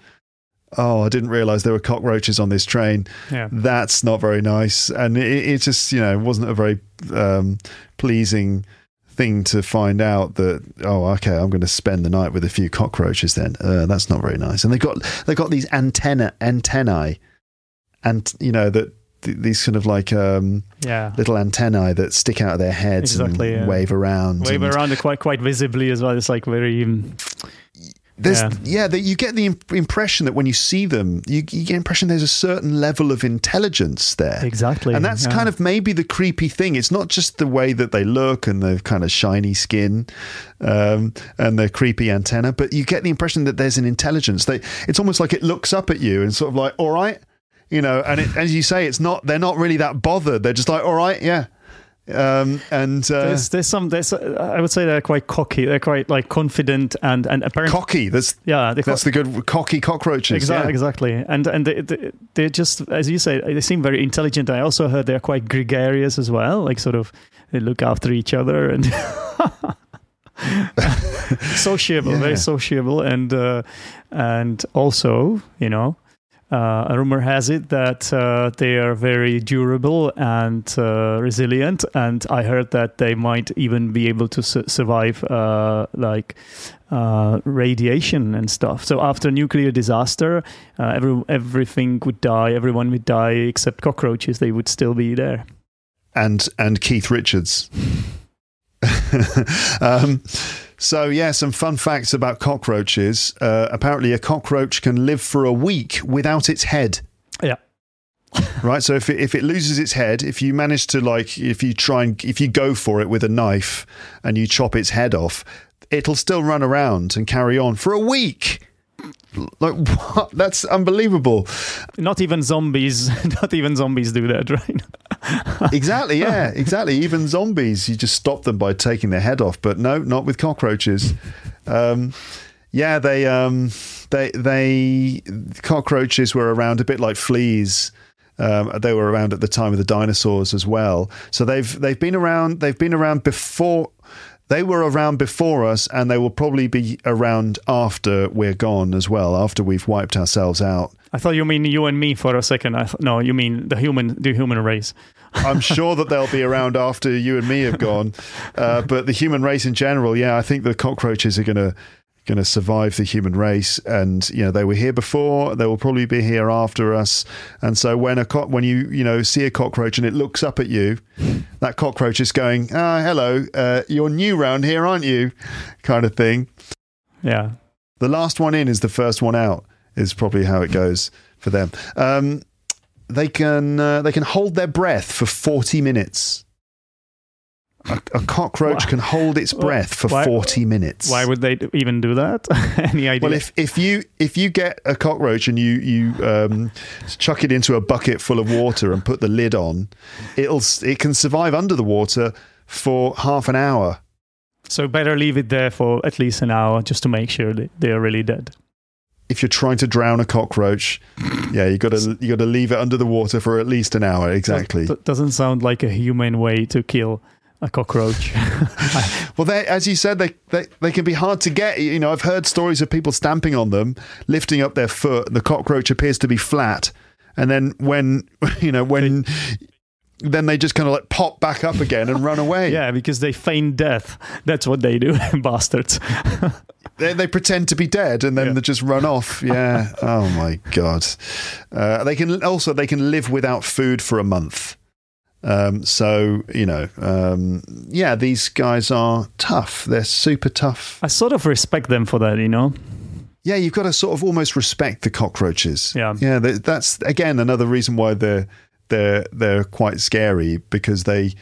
Oh i didn't realize there were cockroaches on this train. Yeah. that's not very nice. And it, it just you know wasn't a very um, pleasing thing to find out that oh okay i'm going to spend the night with a few cockroaches then uh, that's not very nice and they got they got these antenna antennae and you know that th- these kind of like um, Yeah. little antennae that stick out of their heads Exactly, and yeah. wave around Wave and- around quite quite visibly as well. It's like very um, There's, Yeah. yeah, that you get the imp- impression that when you see them, you, you get the impression there's a certain level of intelligence there. Exactly, And that's yeah. kind of maybe the creepy thing. It's not just the way that they look and the kind of shiny skin um, and the creepy antenna, but you get the impression that there's an intelligence. They, it's almost like it looks up at you and sort of like, all right, you know, and it, as you say, it's not, they're not really that bothered. They're just like, all right, yeah. Um, and uh, there's there's some there's uh, I would say they're quite cocky. They're quite like confident and and apparently cocky. That's, yeah. They're that's the good cocky cockroaches. Exactly, yeah. exactly, and and they, they, they're just as you say, they seem very intelligent. I also heard they're quite gregarious as well, like sort of they look after each other and sociable, Yeah. very sociable, and uh, and also you know Uh, a rumor has it that uh, they are very durable and uh, resilient, and I heard that they might even be able to su- survive uh, like uh, radiation and stuff. So after a nuclear disaster, uh, every, everything would die, everyone would die except cockroaches. They would still be there. And and Keith Richards. um, so yeah, some fun facts about cockroaches. Uh, apparently, a cockroach can live for a week without its head. Yeah. right. So if it, if it loses its head, if you manage to like, if you try and if you go for it with a knife and you chop its head off, it'll still run around and carry on for a week. Like what? That's unbelievable. Not even zombies. Not even zombies do that, right? exactly. Yeah. Exactly. Even zombies, you just stop them by taking their head off. But no, not with cockroaches. Um, yeah, they um, they they cockroaches were around a bit like fleas. Um, they were around at the time of the dinosaurs as well. So they've they've been around. They've been around before. They were around before us, and they will probably be around after we're gone as well. After we've wiped ourselves out. I thought you mean you and me for a second. I th- no, you mean the human the human race. I'm sure that they'll be around after you and me have gone. Uh, but the human race in general, yeah, I think the cockroaches are going to going to survive the human race. And you know they were here before they will probably be here after us. And so when a co- when you you know see a cockroach and it looks up at you that cockroach is going ah hello uh, you're new round here aren't you? kind of thing. Yeah. the last one in is the first one out is probably how it goes for them. Um, they can uh, they can hold their breath for 40 minutes a, a cockroach can hold its breath for why- 40 minutes Why would they even do that? Any idea? well, if, if you if you get a cockroach and you you um, chuck it into a bucket full of water and put the lid on, it'll it can survive under the water for half an hour. so better leave it there for at least an hour just to make sure that they are really dead. If you're trying to drown a cockroach, yeah, you got to you got to leave it under the water for at least an hour. Exactly. That doesn't sound like a humane way to kill a cockroach. Well, they, as you said, they, they they can be hard to get. You know, I've heard stories of people stamping on them, lifting up their foot, and the cockroach appears to be flat, and then when you know when. Then they just kind of like pop back up again and run away. yeah, because they feign death. That's what they do, bastards. they, they pretend to be dead and then Yeah. they just run off. Yeah. oh my god. Uh, they can also they can live without food for a month. Um, so you know, um, yeah, these guys are tough. They're super tough. I sort of respect them for that, you know? Yeah, you've got to sort of almost respect the cockroaches. Yeah. yeah. th- That's again another reason why they're they're they're quite scary because they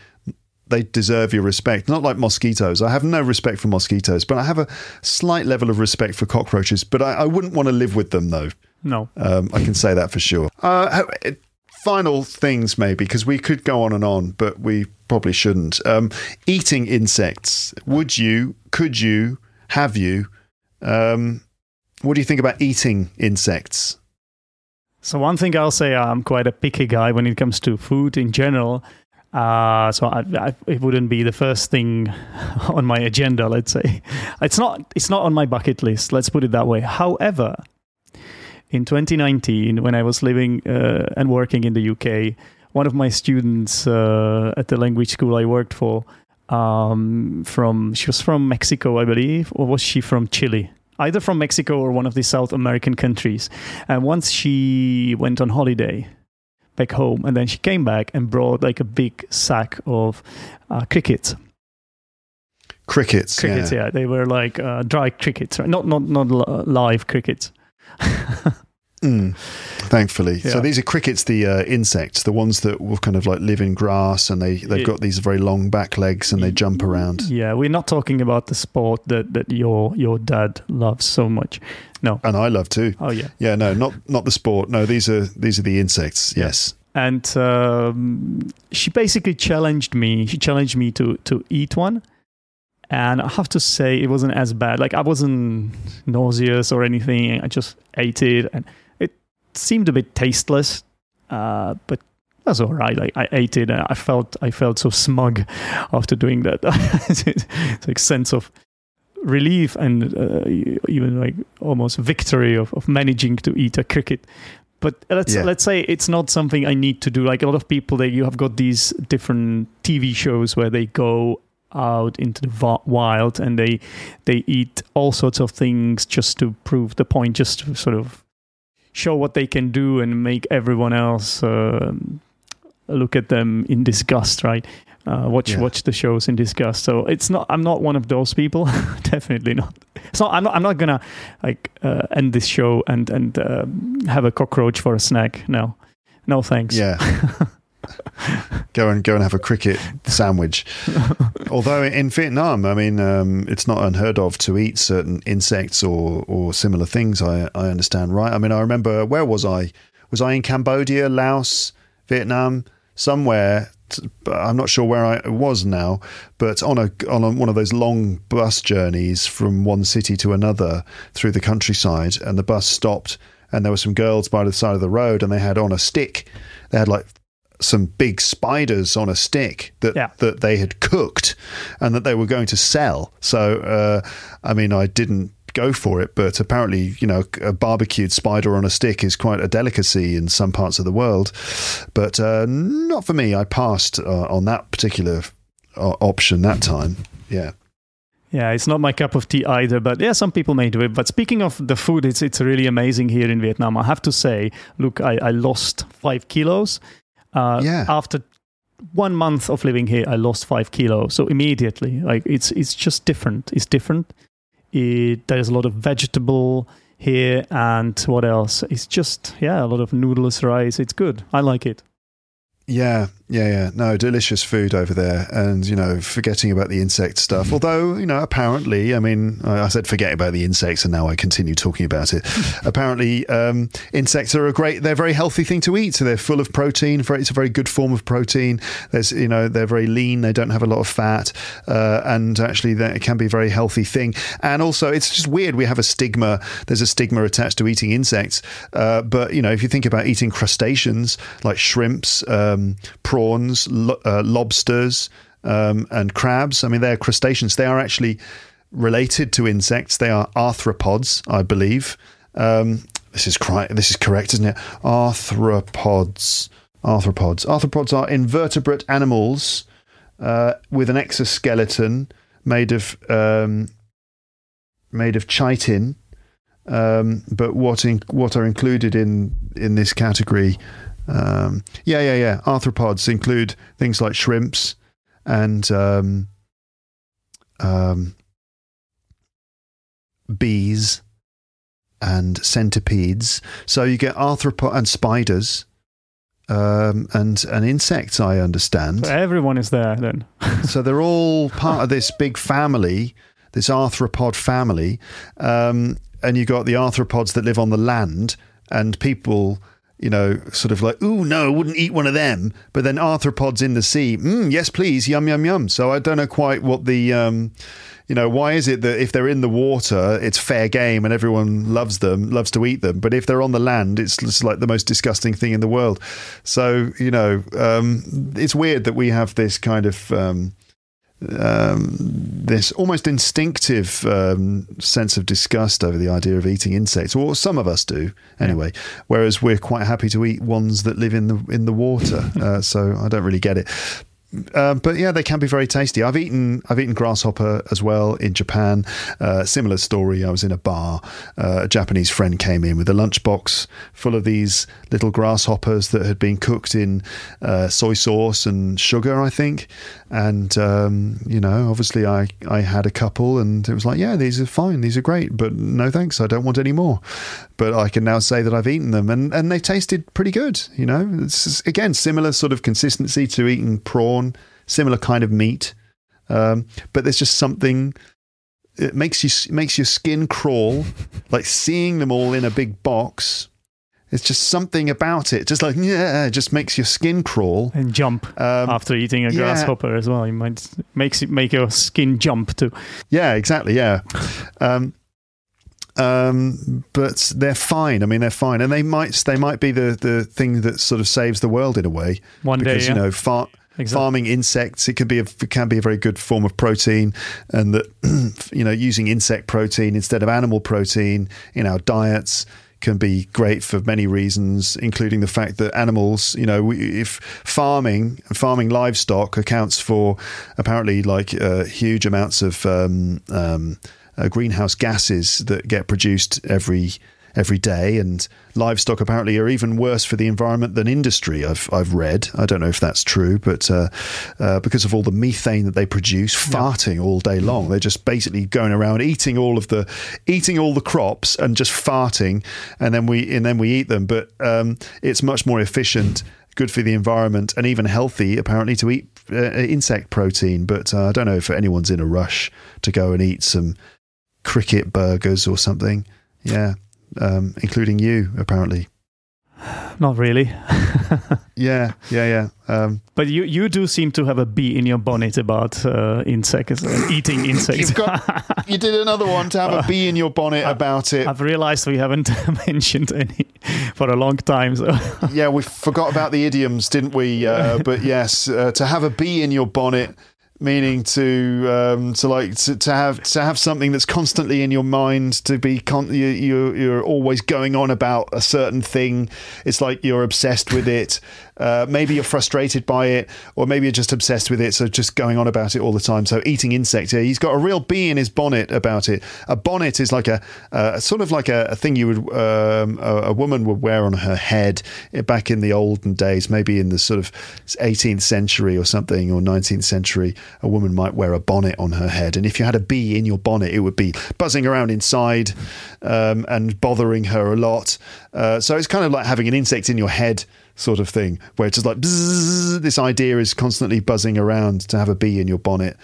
they deserve your respect. Not like mosquitoes. I have no respect for mosquitoes, but I have a slight level of respect for cockroaches. But I, I wouldn't want to live with them though. No. Um, I can say that for sure. Uh, final things, maybe, because we could go on and on, but we probably shouldn't. Um, eating insects. Would you, could you, have you? Um, what do you think about eating insects? So one thing I'll say, I'm quite a picky guy when it comes to food in general. Uh, so I, I, it wouldn't be the first thing on my agenda. Let's say it's not. It's not on my bucket list. Let's put it that way. However, in 2019, when I was living uh, and working in the UK, one of my students uh, at the language school I worked for, um, from she was from Mexico, I believe, or was she from Chile? Either from Mexico or one of the South American countries. And once she went on holiday back home, and then she came back and brought like a big sack of uh, crickets. Crickets. Crickets, yeah. yeah. They were like uh, dry crickets, right? Not not not li- live crickets. Mm, thankfully. So these are crickets, the uh, insects, the ones that will kind of like live in grass and they, they've Yeah. got these very long back legs and they jump around. Yeah, we're not talking about the sport that, that your your dad loves so much. No. And I love too. Oh yeah. Yeah, no, not not the sport. No, these are these are the insects. Yes. and um, she basically challenged me. She challenged me to to eat one, and I have to say it wasn't as bad. Like I wasn't nauseous or anything. I just ate it, and it seemed a bit tasteless, uh, but that's all right. Like I ate it, and I felt I felt so smug after doing that. it's like sense of relief and uh, even like almost victory of, of managing to eat a cricket But let's Yeah. let's say it's not something I need to do. Like a lot of people, they you have got these different TV shows where they go out into the wild and they they eat all sorts of things just to prove the point, just to sort of show what they can do and make everyone else um look at them in disgust, right? Uh, watch Yeah. watch the shows in disgust. So it's not. I'm not one of those people. Definitely not. So I'm not. I'm not gonna like uh, end this show and and um have a cockroach for a snack. No, no thanks. Yeah. go and go and have a cricket sandwich. Although in Vietnam, I mean, um, it's not unheard of to eat certain insects or or similar things. I I understand, right? I mean, I remember where was I? Was I in Cambodia, Laos, Vietnam, somewhere? I'm not sure where I was now, but on a on a, one of those long bus journeys from one city to another through the countryside, and the bus stopped, and there were some girls by the side of the road, and they had on a stick, they had like some big spiders on a stick that Yeah. that they had cooked and that they were going to sell. So, uh, I mean, I didn't go for it, but apparently, you know, a barbecued spider on a stick is quite a delicacy in some parts of the world. But uh, not for me. I passed uh, on that particular uh, option that time. Yeah. Yeah, it's not my cup of tea either, but yeah, some people may do it. But speaking of the food, it's it's really amazing here in Vietnam. I have to say, look, I, I lost five kilos. Uh, Yeah. After one month of living here, I lost five kilos. So immediately, like it's it's just different. It's different. It, there's a lot of vegetable here, and what else? It's just yeah, a lot of noodles, rice. It's good. I like it. Yeah, yeah, yeah. No, delicious food over there, and you know, forgetting about the insect stuff. Although, you know, apparently, I mean, I said forget about the insects, and now I continue talking about it. apparently, um, insects are a great. They're a very healthy thing to eat. So they're full of protein. It's a very good form of protein. There's, you know, they're very lean. They don't have a lot of fat, uh, and actually, that it can be a very healthy thing. And also, it's just weird. We have a stigma. There's a stigma attached to eating insects. Uh, but you know, if you think about eating crustaceans like shrimps, um, prawns, lo- uh, lobsters, um, and crabs, I mean, they're crustaceans. They are actually related to insects. They are arthropods, I believe. Um, this is correct. This is correct, isn't it? Arthropods. Arthropods. Arthropods are invertebrate animals uh, with an exoskeleton made of um, made of chitin. Um, but what in, what are included in in this category? Um, yeah, yeah, yeah. Arthropods include things like shrimps and um, um, bees and centipedes. So you get arthropod and spiders um, and and insects. I understand. So everyone is there then. so they're all part of this big family, this arthropod family. Um, and you got the arthropods that live on the land, and people, you know, sort of like, ooh, no, wouldn't eat one of them. But then arthropods in the sea, mm, yes, please, yum, yum, yum. So I don't know quite what the. Um, you know, why is it that if they're in the water, it's fair game and everyone loves them, loves to eat them, but if they're on the land, it's just like the most disgusting thing in the world. So, you know, um, it's weird that we have this kind of um, um, this almost instinctive um, sense of disgust over the idea of eating insects, or some of us do anyway. Whereas we're quite happy to eat ones that live in the in the water. Uh, so I don't really get it. Uh, but yeah, they can be very tasty. I've eaten I've eaten grasshopper as well in Japan. Uh, similar story. I was in a bar. Uh, a Japanese friend came in with a lunchbox full of these little grasshoppers that had been cooked in uh, soy sauce and sugar, I think. And um, you know, obviously, I I had a couple, and it was like, yeah, these are fine, these are great, but no thanks, I don't want any more. But I can now say that I've eaten them, and and they tasted pretty good. You know, it's again similar sort of consistency to eating prawn, similar kind of meat, um, but there's just something. It makes you makes your skin crawl, like seeing them all in a big box. It's just something about it, just like yeah, it just makes your skin crawl. and jump Um, after eating a yeah. grasshopper as well. it might makes it make your skin jump too. Yeah, exactly. Yeah. Um, um, but they're fine. I mean, they're fine, and they might they might be the the thing that sort of saves the world in a way. One day, because yeah. you know, far, Exactly. farming insects it could be a it can be a very good form of protein, and that you know using insect protein instead of animal protein in our diets can be great for many reasons, including the fact that animals, you know, if farming farming livestock accounts for apparently like uh, huge amounts of um, um, uh, greenhouse gases that get produced every every day, and livestock apparently are even worse for the environment than industry. I've I've read. I don't know if that's true, but uh, uh, because of all the methane that they produce, farting all day long, they're just basically going around eating all of the eating all the crops and just farting, and then we and then we eat them. But um, it's much more efficient. Good for the environment and even healthy, apparently, to eat uh, insect protein. But uh, I don't know if anyone's in a rush to go and eat some cricket burgers or something. Yeah um, including you, apparently. Not really. yeah, yeah, yeah. Um, but you, you do seem to have a bee in your bonnet about uh, insects and eating insects. Got, you did another one to have a bee in your bonnet about it. I've realised we haven't mentioned any for a long time. So. yeah, we forgot about the idioms, didn't we? Uh, but yes, uh, to have a bee in your bonnet meaning to um, to like to, to have to have something that's constantly in your mind to be con- you, you you're always going on about a certain thing. It's like you're obsessed with it uh, maybe you're frustrated by it, or maybe you're just obsessed with it, so just going on about it all the time. So eating insects here, he's got a real bee in his bonnet about it. A bonnet is like a, a sort of like a, a thing you would um, a, a, woman would wear on her head back in the olden days, maybe in the sort of 18th century or something, or 19th century. A woman might wear a bonnet on her head, and if you had a bee in your bonnet, it would be buzzing around inside um, and bothering her a lot. Uh, so it's kind of like having an insect in your head sort of thing, where it's just like bzzz, this idea is constantly buzzing around to have a bee in your bonnet.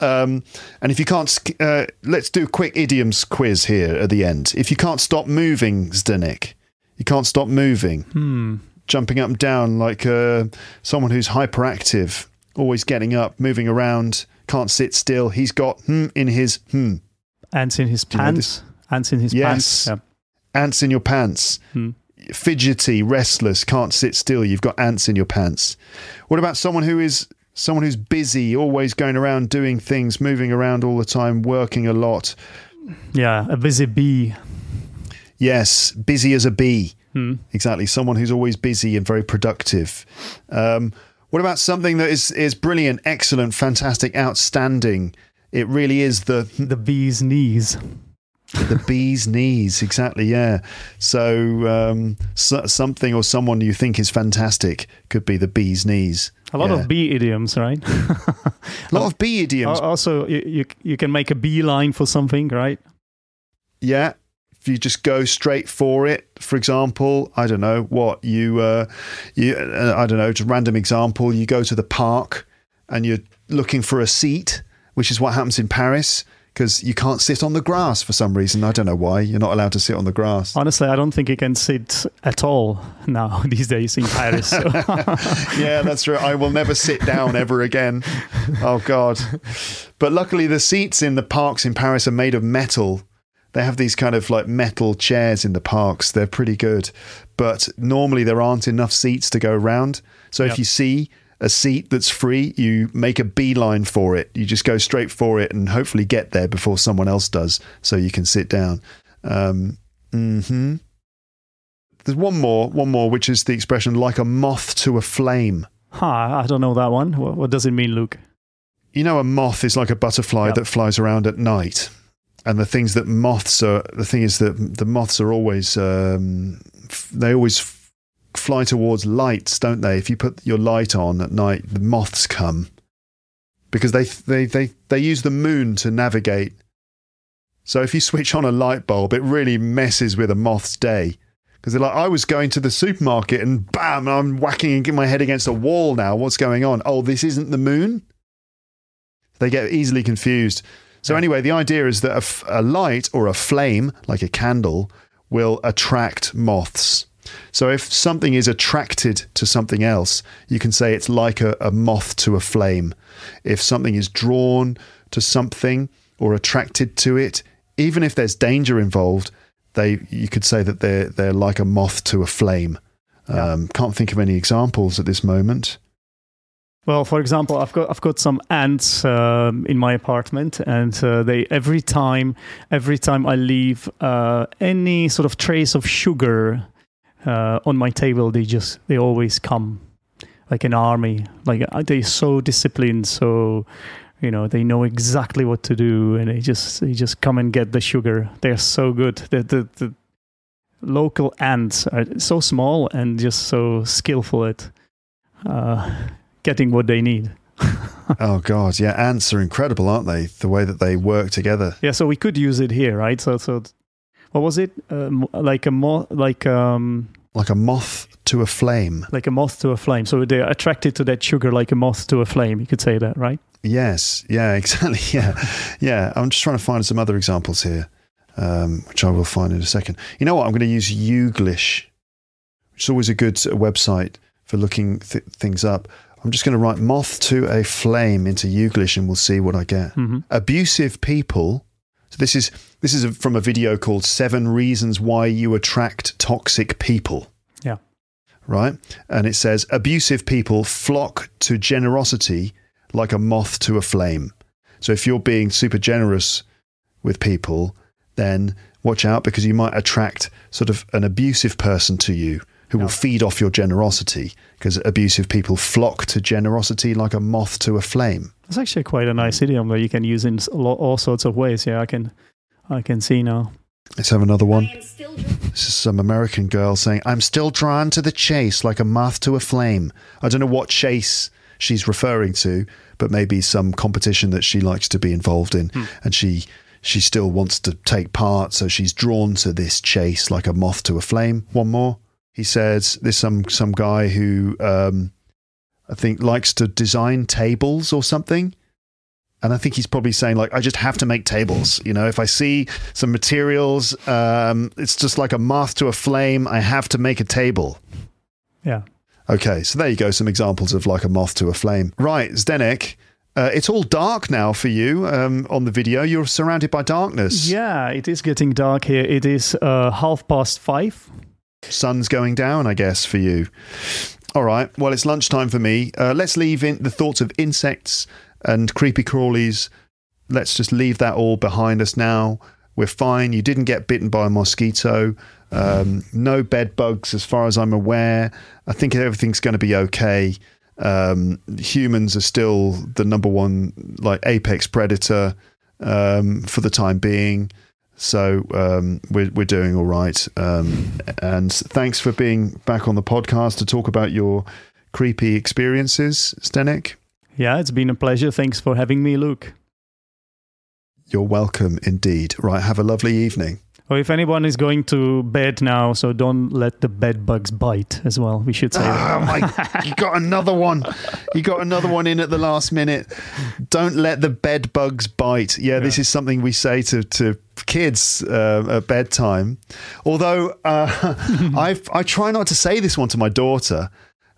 Um, and if you can't, uh, let's do a quick idioms quiz here at the end. If you can't stop moving, Zdenek, you can't stop moving, hmm. jumping up and down like uh, someone who's hyperactive, always getting up, moving around, can't sit still. He's got hmm in his hmm. Ants in his pants. Ants in his yes. pants. Yeah. Ants in your pants. Hmm fidgety, restless, can't sit still. You've got ants in your pants. What about someone who is someone who's busy, always going around doing things, moving around all the time, working a lot? Yeah, a busy bee. Yes, busy as a bee. Hmm. Exactly. Someone who's always busy and very productive. Um, what about something that is is brilliant, excellent, fantastic, outstanding? It really is the the bee's knees the bee's knees, exactly. Yeah. So, um, so, something or someone you think is fantastic could be the bee's knees. A lot yeah. of bee idioms, right? a lot of bee idioms. Also, you, you you can make a beeline for something, right? Yeah. If you just go straight for it, for example, I don't know what you uh, you uh, I don't know, just random example. You go to the park and you're looking for a seat, which is what happens in Paris because you can't sit on the grass for some reason. I don't know why. You're not allowed to sit on the grass. Honestly, I don't think you can sit at all now these days in Paris. So. yeah, that's true. I will never sit down ever again. Oh, God. But luckily, the seats in the parks in Paris are made of metal. They have these kind of like metal chairs in the parks. They're pretty good. But normally, there aren't enough seats to go around. So yep. if you see a seat that's free, you make a beeline for it. You just go straight for it and hopefully get there before someone else does, so you can sit down. Um, hmm There's one more, one more, which is the expression "like a moth to a flame." Huh, I don't know that one. What, what does it mean, Luke? You know, a moth is like a butterfly yep. that flies around at night, and the things that moths are. The thing is that the moths are always. Um, they always fly towards lights, don't they? If you put your light on at night, the moths come because they they they they use the moon to navigate. So if you switch on a light bulb, it really messes with a moth's day because they're like, I was going to the supermarket and bam, I'm whacking and getting my head against a wall now. What's going on? Oh, this isn't the moon. They get easily confused. So anyway, the idea is that a, f- a light or a flame, like a candle, will attract moths. So if something is attracted to something else, you can say it's like a, a moth to a flame. If something is drawn to something or attracted to it, even if there's danger involved, they you could say that they're they're like a moth to a flame. Yeah. Um, can't think of any examples at this moment. Well, for example, I've got I've got some ants um, in my apartment, and uh, they every time every time I leave uh, any sort of trace of sugar uh, on my table, they just they always come like an army. Like uh, they're so disciplined, so you know they know exactly what to do, and they just they just come and get the sugar. They're so good. The the, the local ants are so small and just so skillful at uh, getting what they need. oh god, yeah, ants are incredible, aren't they? The way that they work together. Yeah, so we could use it here, right? So, so what was it? Um, like a more like um, Like a moth to a flame. like a moth to a flame. So they're attracted to that sugar like a moth to a flame. You could say that, right? Yes, yeah, exactly. Yeah, yeah. I'm just trying to find some other examples here, um, which I will find in a second. You know what? I'm going to use Youglish, which is always a good website for looking th- things up. I'm just going to write moth to a flame into Youglish, and we'll see what I get. Abusive people. So this is this is a, from a video called Seven Reasons Why You Attract Toxic People Yeah. right? And it says abusive people flock to generosity like a moth to a flame. So if you're being super generous with people, then watch out because you might attract sort of an abusive person to you who will feed off your generosity because abusive people flock to generosity like a moth to a flame. It's actually quite a nice idiom that you can use in s- a lot, all sorts of ways. Yeah, I can, I can see now. Let's have another one. This is some American girl saying, I'm still drawn to the chase like a moth to a flame. I don't know what chase she's referring to, but maybe some competition that she likes to be involved in. Hmm. And she she still wants to take part, so she's drawn to this chase like a moth to a flame. One more. He says there's some some guy who um, I think likes to design tables or something. And I think he's probably saying like, I just have to make tables. You know, if I see some materials, um, it's just like a moth to a flame. I have to make a table. Yeah. Okay, so there you go. Some examples of like a moth to a flame. Right, Zdenek, uh, it's all dark now for you um, on the video. You're surrounded by darkness. Yeah, it is getting dark here. It is uh, half past five. Sun's going down, I guess, for you. All right. Well, it's lunchtime for me. Uh, let's leave in the thoughts of insects and creepy crawlies. Let's just leave that all behind us now. We're fine. You didn't get bitten by a mosquito. Um, no bed bugs, as far as I'm aware. I think everything's going to be okay. Um, humans are still the number one, like apex predator um, for the time being. So um, we're we're doing all right. Um, and thanks for being back on the podcast to talk about your creepy experiences, Zdenek. Yeah, it's been a pleasure. Thanks for having me, Luke. You're welcome indeed. Right, have a lovely evening. Or if anyone is going to bed now, so don't let the bed bugs bite as well. We should say. Oh my! You got another one. You got another one in at the last minute. Don't let the bed bugs bite. Yeah, this is something we say to to kids uh, at bedtime. Although uh, I I try not to say this one to my daughter.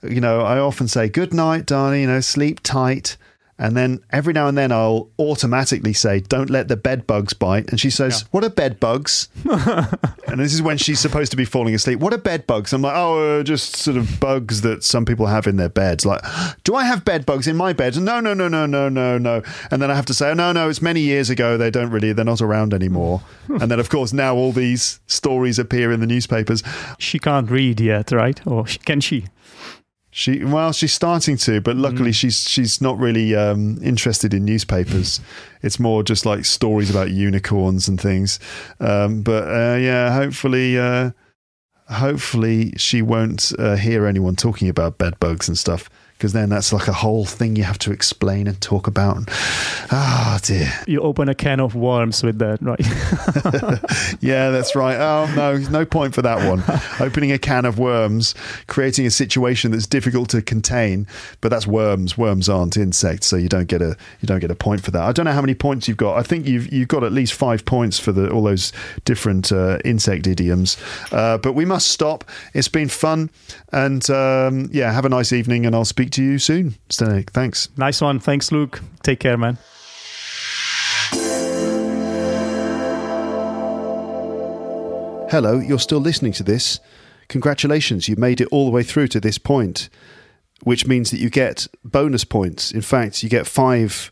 You know, I often say "Good night, darling." You know, sleep tight. And then every now and then I'll automatically say, "Don't let the bed bugs bite." And she says, "What are bed bugs?" and this is when she's supposed to be falling asleep. What are bed bugs? I'm like, "Oh, uh, just sort of bugs that some people have in their beds." Like, do I have bed bugs in my bed? No, no, no, no, no, no, no. And then I have to say, oh, "No, no, it's many years ago. They don't really. They're not around anymore." and then, of course, now all these stories appear in the newspapers. She can't read yet, right? Or can she? She well, she's starting to, but luckily she's she's not really um, interested in newspapers. It's more just like stories about unicorns and things. Um, but uh, yeah, hopefully, uh, hopefully she won't uh, hear anyone talking about bed bugs and stuff. Because then that's like a whole thing you have to explain and talk about. Ah, dear. You open a can of worms with that, right? Yeah, that's right. Oh no, no point for that one. Opening a can of worms, creating a situation that's difficult to contain, but that's worms. Worms aren't insects, so you don't get a you don't get a point for that. I don't know how many points you've got. I think you've you've got at least five points for the all those different uh, insect idioms. Uh, but we must stop. It's been fun, and um, yeah, have a nice evening, and I'll speak to you soon. Zdenek, thanks. nice one. Thanks, Luke. Take care, man. Hello, you're still listening to this. Congratulations, you made it all the way through to this point. which means that you get bonus points. In fact, you get five.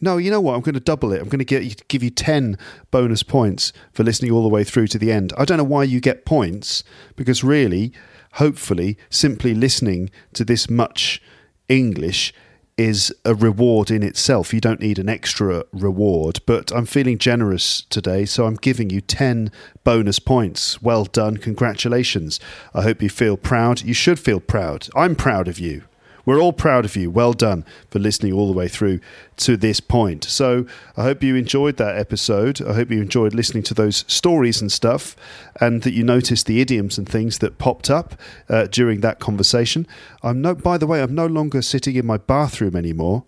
No, you know what? I'm going to double it. I'm going to get give you ten bonus points for listening all the way through to the end. I don't know why you get points because really, hopefully, simply listening to this much English is a reward in itself. You don't need an extra reward, but I'm feeling generous today, so I'm giving you 10 bonus points. Well done. Congratulations. I hope you feel proud. You should feel proud. I'm proud of you. We're all proud of you. Well done for listening all the way through to this point. So I hope you enjoyed that episode. I hope you enjoyed listening to those stories and stuff, and that you noticed the idioms and things that popped up uh, during that conversation. I'm no. By the way, I'm no longer sitting in my bathroom anymore.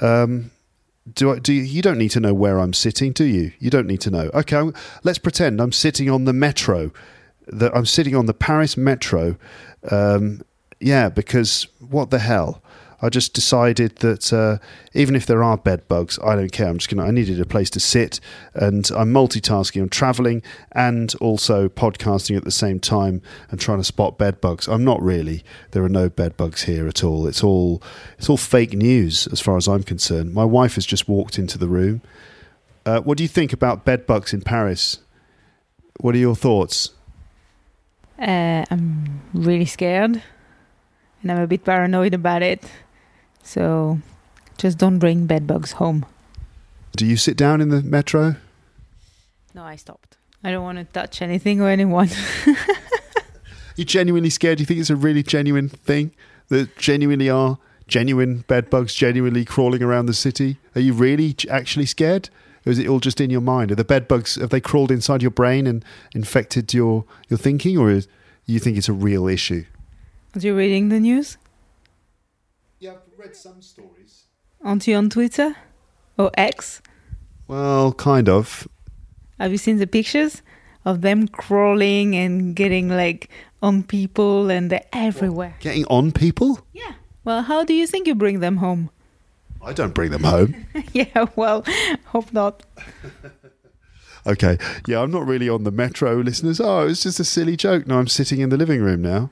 Um, do I? Do you, you don't need to know where I'm sitting, do you? You don't need to know. Okay, I'm, let's pretend I'm sitting on the metro. That I'm sitting on the Paris metro. Um, yeah, because what the hell? I just decided that uh, even if there are bed bugs, I don't care. I'm just gonna. I needed a place to sit, and I'm multitasking. I'm traveling and also podcasting at the same time and trying to spot bed bugs. I'm not really. There are no bed bugs here at all. It's all it's all fake news as far as I'm concerned. My wife has just walked into the room. Uh, what do you think about bed bugs in Paris? What are your thoughts? Uh, I'm really scared and I'm a bit paranoid about it. So just don't bring bed bugs home. Do you sit down in the metro? No, I stopped. I don't want to touch anything or anyone. you genuinely scared? Do you think it's a really genuine thing that genuinely are genuine bed bugs genuinely crawling around the city? Are you really actually scared? Or is it all just in your mind? Are the bed bugs have they crawled inside your brain and infected your your thinking, or is, you think it's a real issue? Are you reading the news? Yeah, I've read some stories. Aren't you on Twitter? Or X? Well, kind of. Have you seen the pictures of them crawling and getting like on people and they're everywhere? What, getting on people? Yeah. Well, how do you think you bring them home? I don't bring them home. yeah, well, hope not. okay. Yeah, I'm not really on the metro, listeners. Oh, it's just a silly joke. No, I'm sitting in the living room now.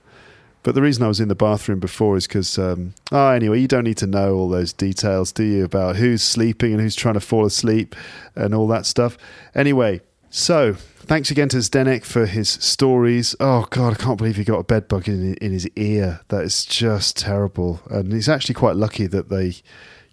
But the reason I was in the bathroom before is because, um, oh, anyway, you don't need to know all those details, do you, about who's sleeping and who's trying to fall asleep and all that stuff. Anyway, so thanks again to Zdenek for his stories. Oh, God, I can't believe he got a bed bug in, in his ear. That is just terrible. And he's actually quite lucky that they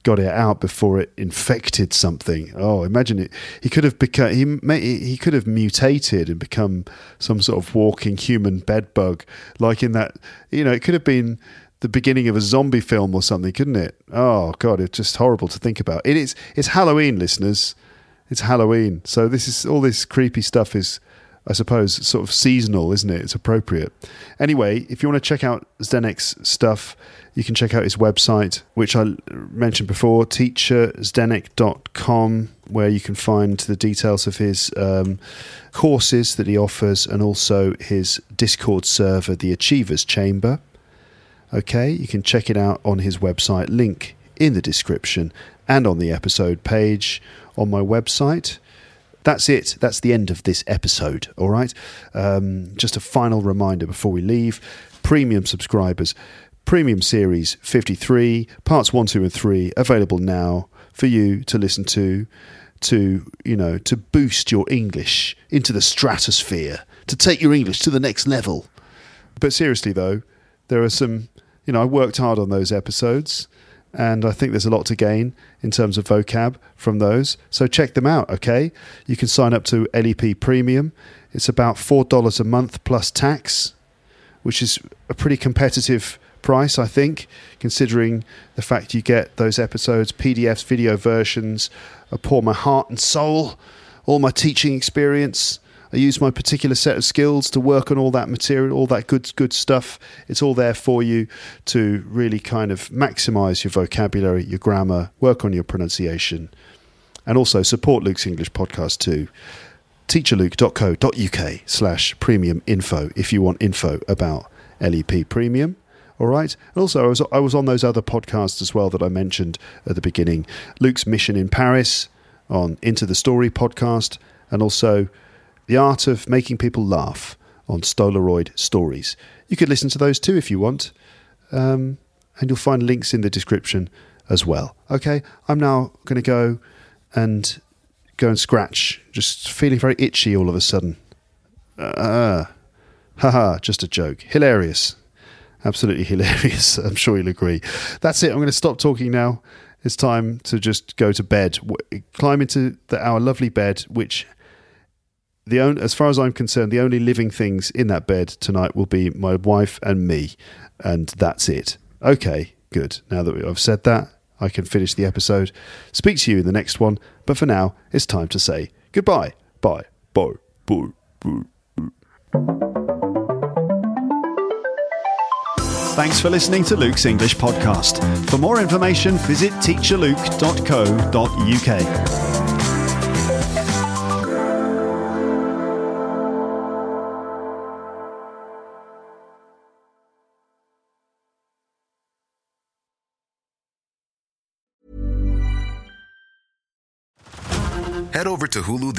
got it out before it infected something. Oh, imagine it! He could have become he may, he could have mutated and become some sort of walking human bed bug, like in that you know it could have been the beginning of a zombie film or something, couldn't it? Oh God, it's just horrible to think about. It is it's Halloween, listeners. It's Halloween, so this is all this creepy stuff is. I suppose sort of seasonal, isn't it? It's appropriate. Anyway, if you want to check out Zdenek's stuff, you can check out his website, which I mentioned before, teacherzdenek.com, where you can find the details of his um, courses that he offers and also his Discord server, the Achievers Chamber. Okay, you can check it out on his website, link in the description and on the episode page on my website. That's it. That's the end of this episode. All right. Um, just a final reminder before we leave premium subscribers Premium Series 53, parts 1, 2, and 3, available now for you to listen to, to, you know, to boost your English into the stratosphere, to take your English to the next level. But seriously, though, there are some, you know, I worked hard on those episodes and I think there's a lot to gain in terms of vocab from those. So check them out, okay? You can sign up to LEP Premium. It's about $4 a month plus tax, which is a pretty competitive price, I think, considering the fact you get those episodes, PDFs, video versions. I pour my heart and soul, all my teaching experience. I use my particular set of skills to work on all that material, all that good good stuff. It's all there for you to really kind of maximize your vocabulary, your grammar, work on your pronunciation, and also support Luke's English podcast too. teacherluke.co.uk slash premium info if you want info about LEP Premium. All right. And also, I was, I was on those other podcasts as well that I mentioned at the beginning Luke's Mission in Paris on Into the Story podcast, and also The Art of Making People Laugh on Stolaroid Stories. You could listen to those too if you want. Um, and you'll find links in the description as well. Okay, I'm now going to go and go and scratch. Just feeling very itchy all of a sudden. Uh, haha, just a joke. Hilarious. Absolutely hilarious. I'm sure you'll agree. That's it. I'm going to stop talking now. It's time to just go to bed. Climb into the, our lovely bed, which the on, as far as I'm concerned, the only living things in that bed tonight will be my wife and me, and that's it. Okay, good. Now that I've said that, I can finish the episode. Speak to you in the next one, but for now, it's time to say goodbye. Bye. Bye. Bye. Bye. Thanks for listening to Luke's English podcast. For more information, visit teacherluke.co.uk.